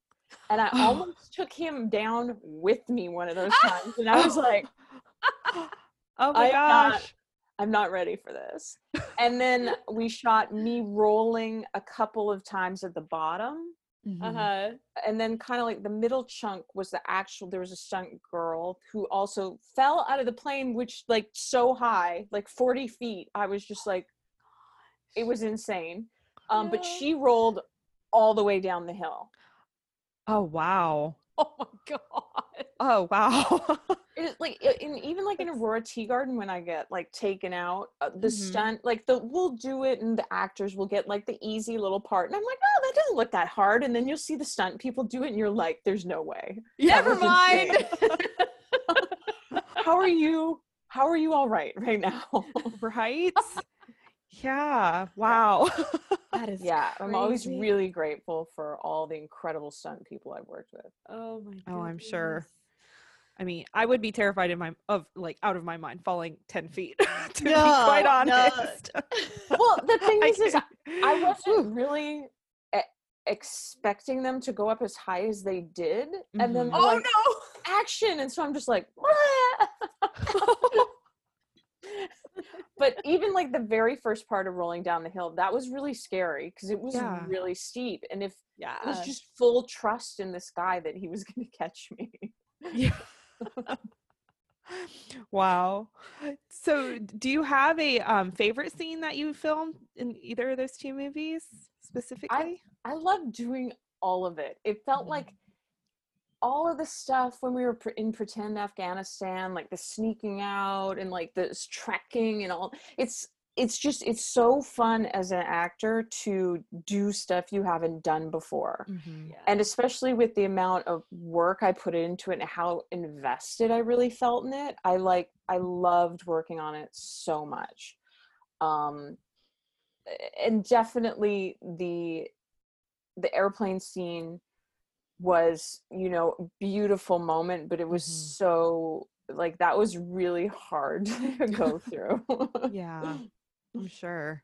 And I almost took him down with me one of those times. And I was like, oh my I'm not- gosh. I'm not ready for this. And then we shot me rolling a couple of times at the bottom. Mhm. Uh-huh. And then kind of like the middle chunk was the actual there was a stunt girl who also fell out of the plane, which like so high, like 40 feet. I was just like it was insane. Um, but she rolled all the way down the hill. Oh wow. Oh my god. Oh wow. It, like in even like in Aurora Teagarden when I get like taken out, uh, the Mhm. stunt like the we'll do it and the actors will get like the easy little part, and I'm like, oh, that doesn't look that hard, and then you'll see the stunt people do it, and you're like, there's no way. Never mind. How are you? How are you all right right now? right? yeah. Wow. that is yeah, I'm always really grateful for all the incredible stunt people I've worked with. Oh my Oh, I'm sure. I mean, I would be terrified in my of like out of my mind falling ten feet. to be No, quite no. honest. Well, the thing I is, is I wasn't really expecting them to go up as high as they did, and then Mhm. they're Oh like, no. action, and so I'm just like, but even like the very first part of rolling down the hill, that was really scary because it was Yeah. really steep, and if Yeah. it was just full trust in this guy that he was going to catch me. Yeah. wow. So, do you have a um, favorite scene that you filmed in either of those two movies specifically? I I love doing all of it. It felt Mhm. like all of the stuff when we were in pretend Afghanistan, like the sneaking out and like the trekking and all. It's it's just it's so fun as an actor to do stuff you haven't done before. Mhm. Yeah. And especially with the amount of work I put into it and how invested I really felt in it, I like I loved working on it so much. Um and definitely the the airplane scene was you know beautiful moment but it was Mhm. so like that was really hard to go through Yeah, I'm sure.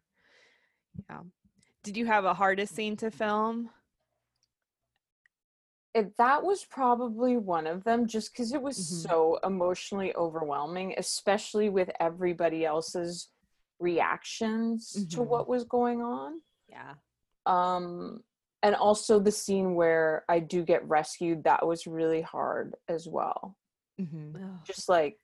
Yeah. Did you have a hardest scene to film? it, that was probably one of them just because it was Mhm. so emotionally overwhelming especially with everybody else's reactions to Mhm. what was going on Yeah. um and also the scene where i do get rescued that was really hard as well Mm-hmm. Just like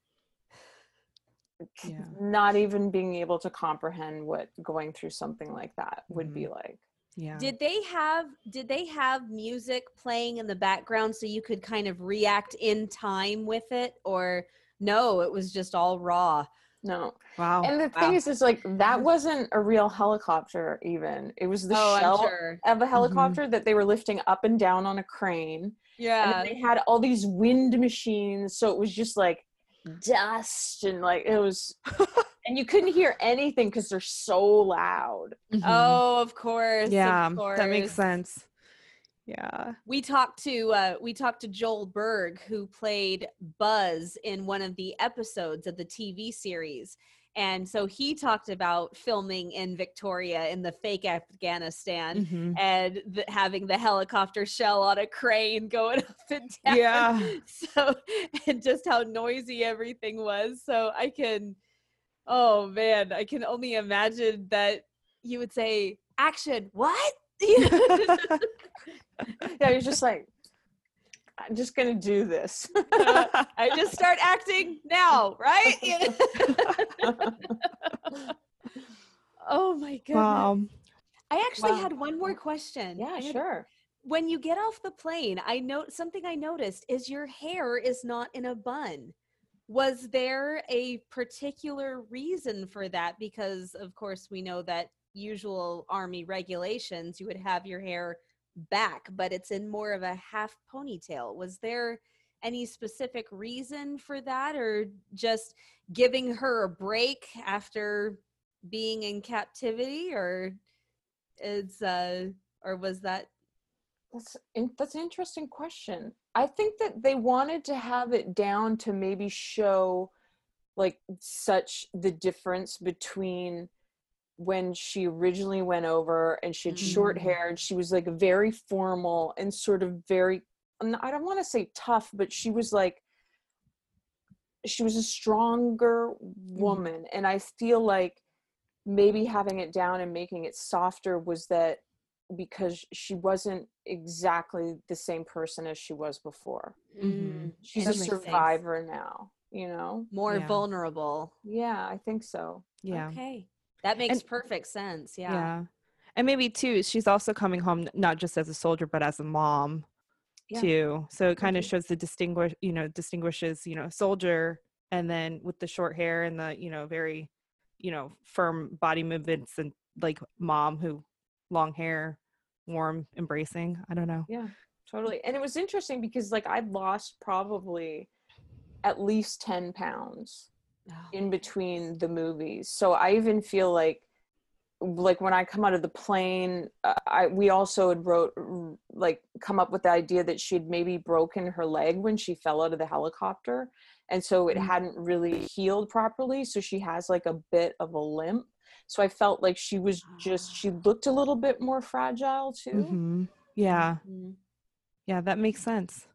Yeah. not even being able to comprehend what going through something like that would be mm-hmm. like Yeah. Did they have did they have music playing in the background so you could kind of react in time with it or no, it was just all raw. no wow. and the wow. thing is is like that wasn't a real helicopter even it was the oh, shell sure. of a mm-hmm. helicopter that they were lifting up and down on a crane Yeah. then they had all these wind machines so it was just like dust and like it was and you couldn't hear anything because they're so loud Mhm. Oh, of course. of yeah, that makes sense. Yeah. we talked to uh, we talked to Joel Berg, who played Buzz in one of the episodes of the TV series, and so he talked about filming in Victoria in the fake Afghanistan. Mhm. And the, having the helicopter shell on a crane going up and down. Yeah. So, and just how noisy everything was. So, I can, oh man, I can only imagine that you would say, action, what? yeah you're just like i'm just gonna do this uh, I just start acting now, right? oh my god. wow. I actually Wow. had one more question. yeah had- sure When you get off the plane, I know something I noticed is your hair is not in a bun. Was there a particular reason for that? Because of course we know that usual army regulations, you would have your hair back, but it's in more of a half ponytail. Was there any specific reason for that or just giving her a break after being in captivity or is uh or was that That's that's an interesting question. I think that they wanted to have it down to maybe show like such the difference between when she originally went over and she had short Mm. hair and she was like very formal and sort of very I don't want to say tough, but she was like she was a stronger woman and I feel like maybe having it down and making it softer was that because she wasn't exactly the same person as she was before. Mhm. She's That a makes sense. survivor now, you know? More Yeah. vulnerable. Yeah, I think so. Yeah. Okay. That makes And- perfect sense. yeah. Yeah. And maybe too, she's also coming home not just as a soldier, but as a mom Yeah. too. So it kind of Mhm. shows the distinguish, you know, distinguishes, you know, soldier and then with the short hair and the, you know, very, you know, firm body movements and like mom who long hair, warm, embracing. I don't know. Yeah, totally. And it was interesting because like I'd lost probably at least 10 pounds Oh, in between the movies. So I even feel like like when I come out of the plane, uh, I we also had wrote like come up with the idea that she'd maybe broken her leg when she fell out of the helicopter, and so it Mm. hadn't really healed properly. So she has like a bit of a limp. So I felt like she was just she looked a little bit more fragile too. hmm Yeah. Mhm. Yeah. That makes sense.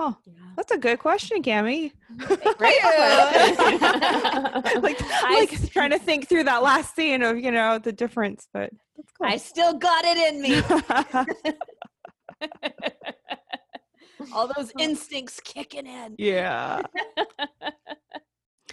Huh. Yeah. That's a good question, Cami. Great like, I like s- trying to think through that last scene of you know the difference, but that's cool. I still got it in me. All those instincts kicking in. yeah.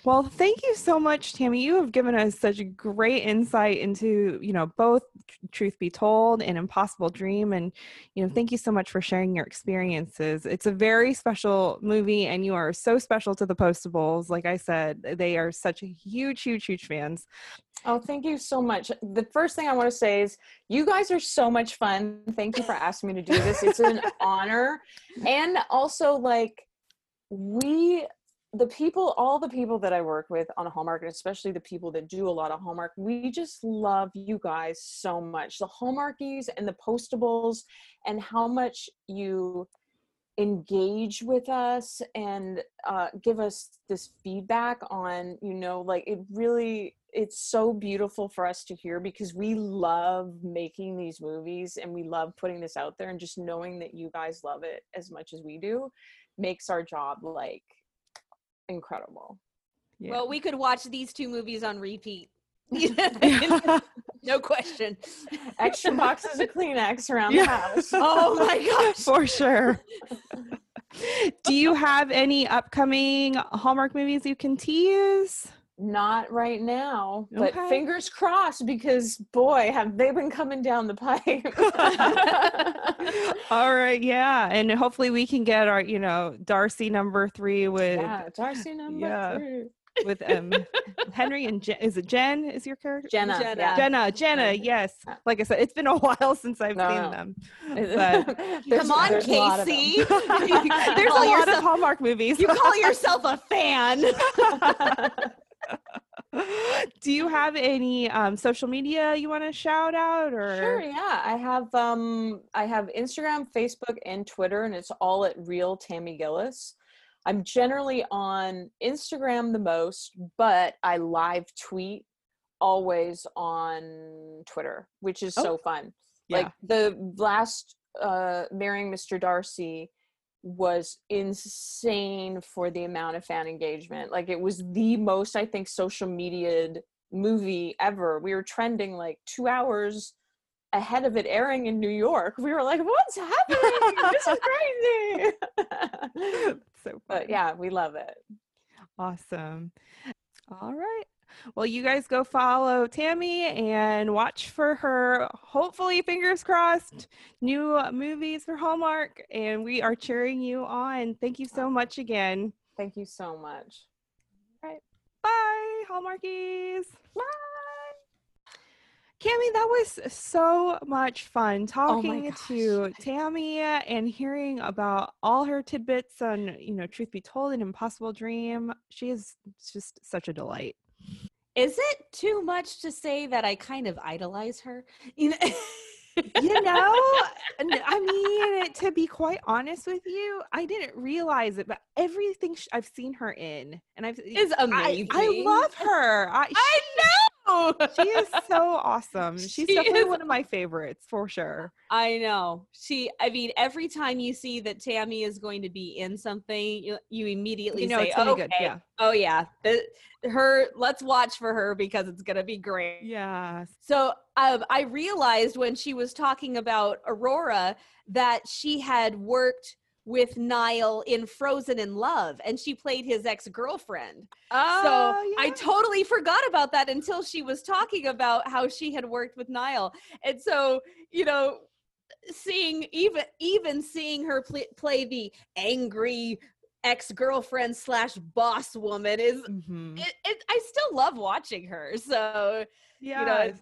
Well, thank you so much, Tammy. You have given us such a great insight into you know both Truth Be Told and Impossible Dream, and you know thank you so much for sharing your experiences. It's a very special movie, and you are so special to the Postables. Like I said, they are such huge, huge, huge fans. Oh, thank you so much. The first thing I want to say is you guys are so much fun. Thank you for asking me to do this. It's an honor. And also like we the people all the people that I work with on Hallmark and especially the people that do a lot of Hallmark, we just love you guys so much. The Hallmarkies and the Postables and how much you engage with us and uh, give us this feedback on you know like it really it's so beautiful for us to hear because we love making these movies and we love putting this out there and just knowing that you guys love it as much as we do makes our job like incredible Yeah. Well, we could watch these two movies on repeat. no question. extra boxes of kleenex around Yeah. the house Oh my gosh. for sure. Do you have any upcoming Hallmark movies you can tease? Not right now, but Okay. fingers crossed because boy, have they been coming down the pipe. All right, yeah, and hopefully we can get our, you know, Darcy number three with yeah, Darcy number yeah. three. with um Henry and Jen. Is it Jen? Is your character? Jenna. Jenna. yeah. Jenna, Jenna, yes. Like I said, it's been a while since I've No, seen no. them. There's- Come on, there's a lot of them. Casey. There's a call lot of Hallmark movies. You call yourself a fan. Do you have any um, social media you want to shout out or? Sure, yeah. I have um I have Instagram, Facebook, and Twitter, and it's all at real Tammy Gillis. I'm generally on Instagram the most, but I live tweet always on Twitter, which is Oh, so fun. yeah. Like the last uh marrying Mr. Darcy was insane for the amount of fan engagement. Like it was the most I think social mediaed movie ever. We were trending like 2 hours ahead of it airing in New York. We were like, "What's happening? this is crazy." so fun. but yeah, we love it. Awesome. All right. Well, you guys go follow Tammy and watch for her, hopefully, fingers crossed, new movies for Hallmark. And we are cheering you on. Thank you so much again. Thank you so much. All right. Bye, Hallmarkies. Bye. Cami, that was so much fun oh talking gosh. to Tammy and hearing about all her tidbits on, you know, Truth Be Told and Impossible Dream. She is just such a delight. Is it too much to say that I kind of idolize her? You know, You know, I be quite honest with you, I didn't realize it, but everything sh- I've seen her in, and I've Is I, amazing. I love her. I, I know. she is so awesome. She's She definitely is one of my favorites for sure. I know. She I mean every time you see that Tammy is going to be in something, you, you immediately You know say, it's gonna okay, be good. Yeah. oh yeah, the, her let's watch for her because it's going to be great. Yes. So um, I realized when she was talking about Aurora that she had worked with Niall in Frozen in Love and she played his ex-girlfriend. Oh, so Oh, I totally forgot about that until she was talking about how she had worked with Niall. And so, you know, seeing even even seeing her play, play the angry ex-girlfriend slash boss woman is Mhm. it, it, I still love watching her. So Yes.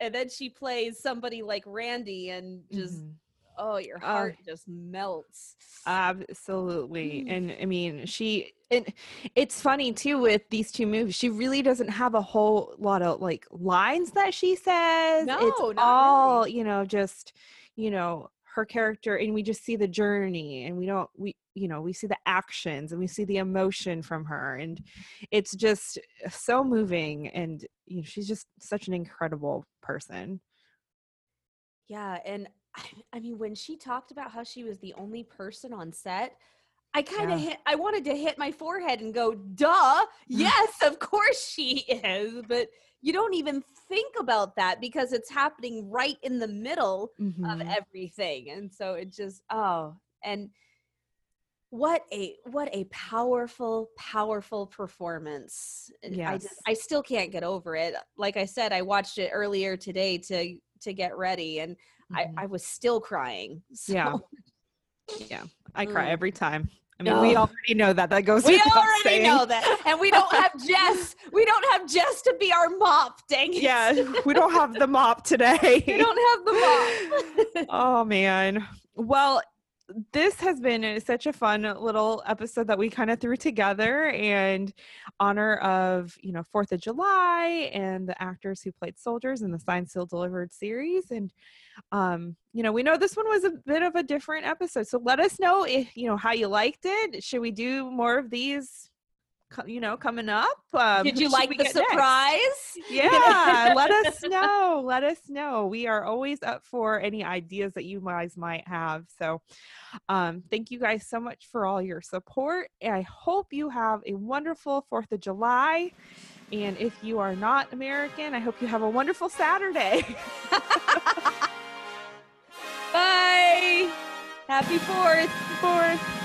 and then she plays somebody like Randy and just Mhm. Oh your Oh. heart just melts. Absolutely. Mm. And I mean, she and it's funny too with these two movies. She really doesn't have a whole lot of like lines that she says. No, it's not all, really. you know, just, you know, her character and we just see the journey and we don't we you know, we see the actions and we see the emotion from her and it's just so moving and you know, she's just such an incredible person. Yeah, and I, I mean when she talked about how she was the only person on set, I kind of Yeah. hit I wanted to hit my forehead and go, "Duh. Yes, of course she is." But you don't even think about that because it's happening right in the middle of Mhm. everything and so it just oh and what a what a powerful powerful performance And i just Yes. i still can't get over it like i said i watched it earlier today to to get ready and Mhm. i i was still crying so Yeah. Yeah. I cry Mm. every time. I mean, we Oh. already know that. That goes we already saying. know that and we don't have jess we don't have jess to be our mop dang it Yeah, we don't have the mop today. we don't have the mop oh man. Well, this has been such a fun little episode that we kind of threw together and honor of you know Fourth of July and the actors who played soldiers in the Signed Sealed Delivered series. And um you know we know this one was a bit of a different episode. So let us know if you know how you liked it. Should we do more of these you know coming up um, did you like the get next? surprise yeah let us know let us know we are always up for any ideas that you guys might have so um thank you guys so much for all your support i hope you have a wonderful fourth of july and if you are not american i hope you have a wonderful saturday Bye. Happy fourth. fourth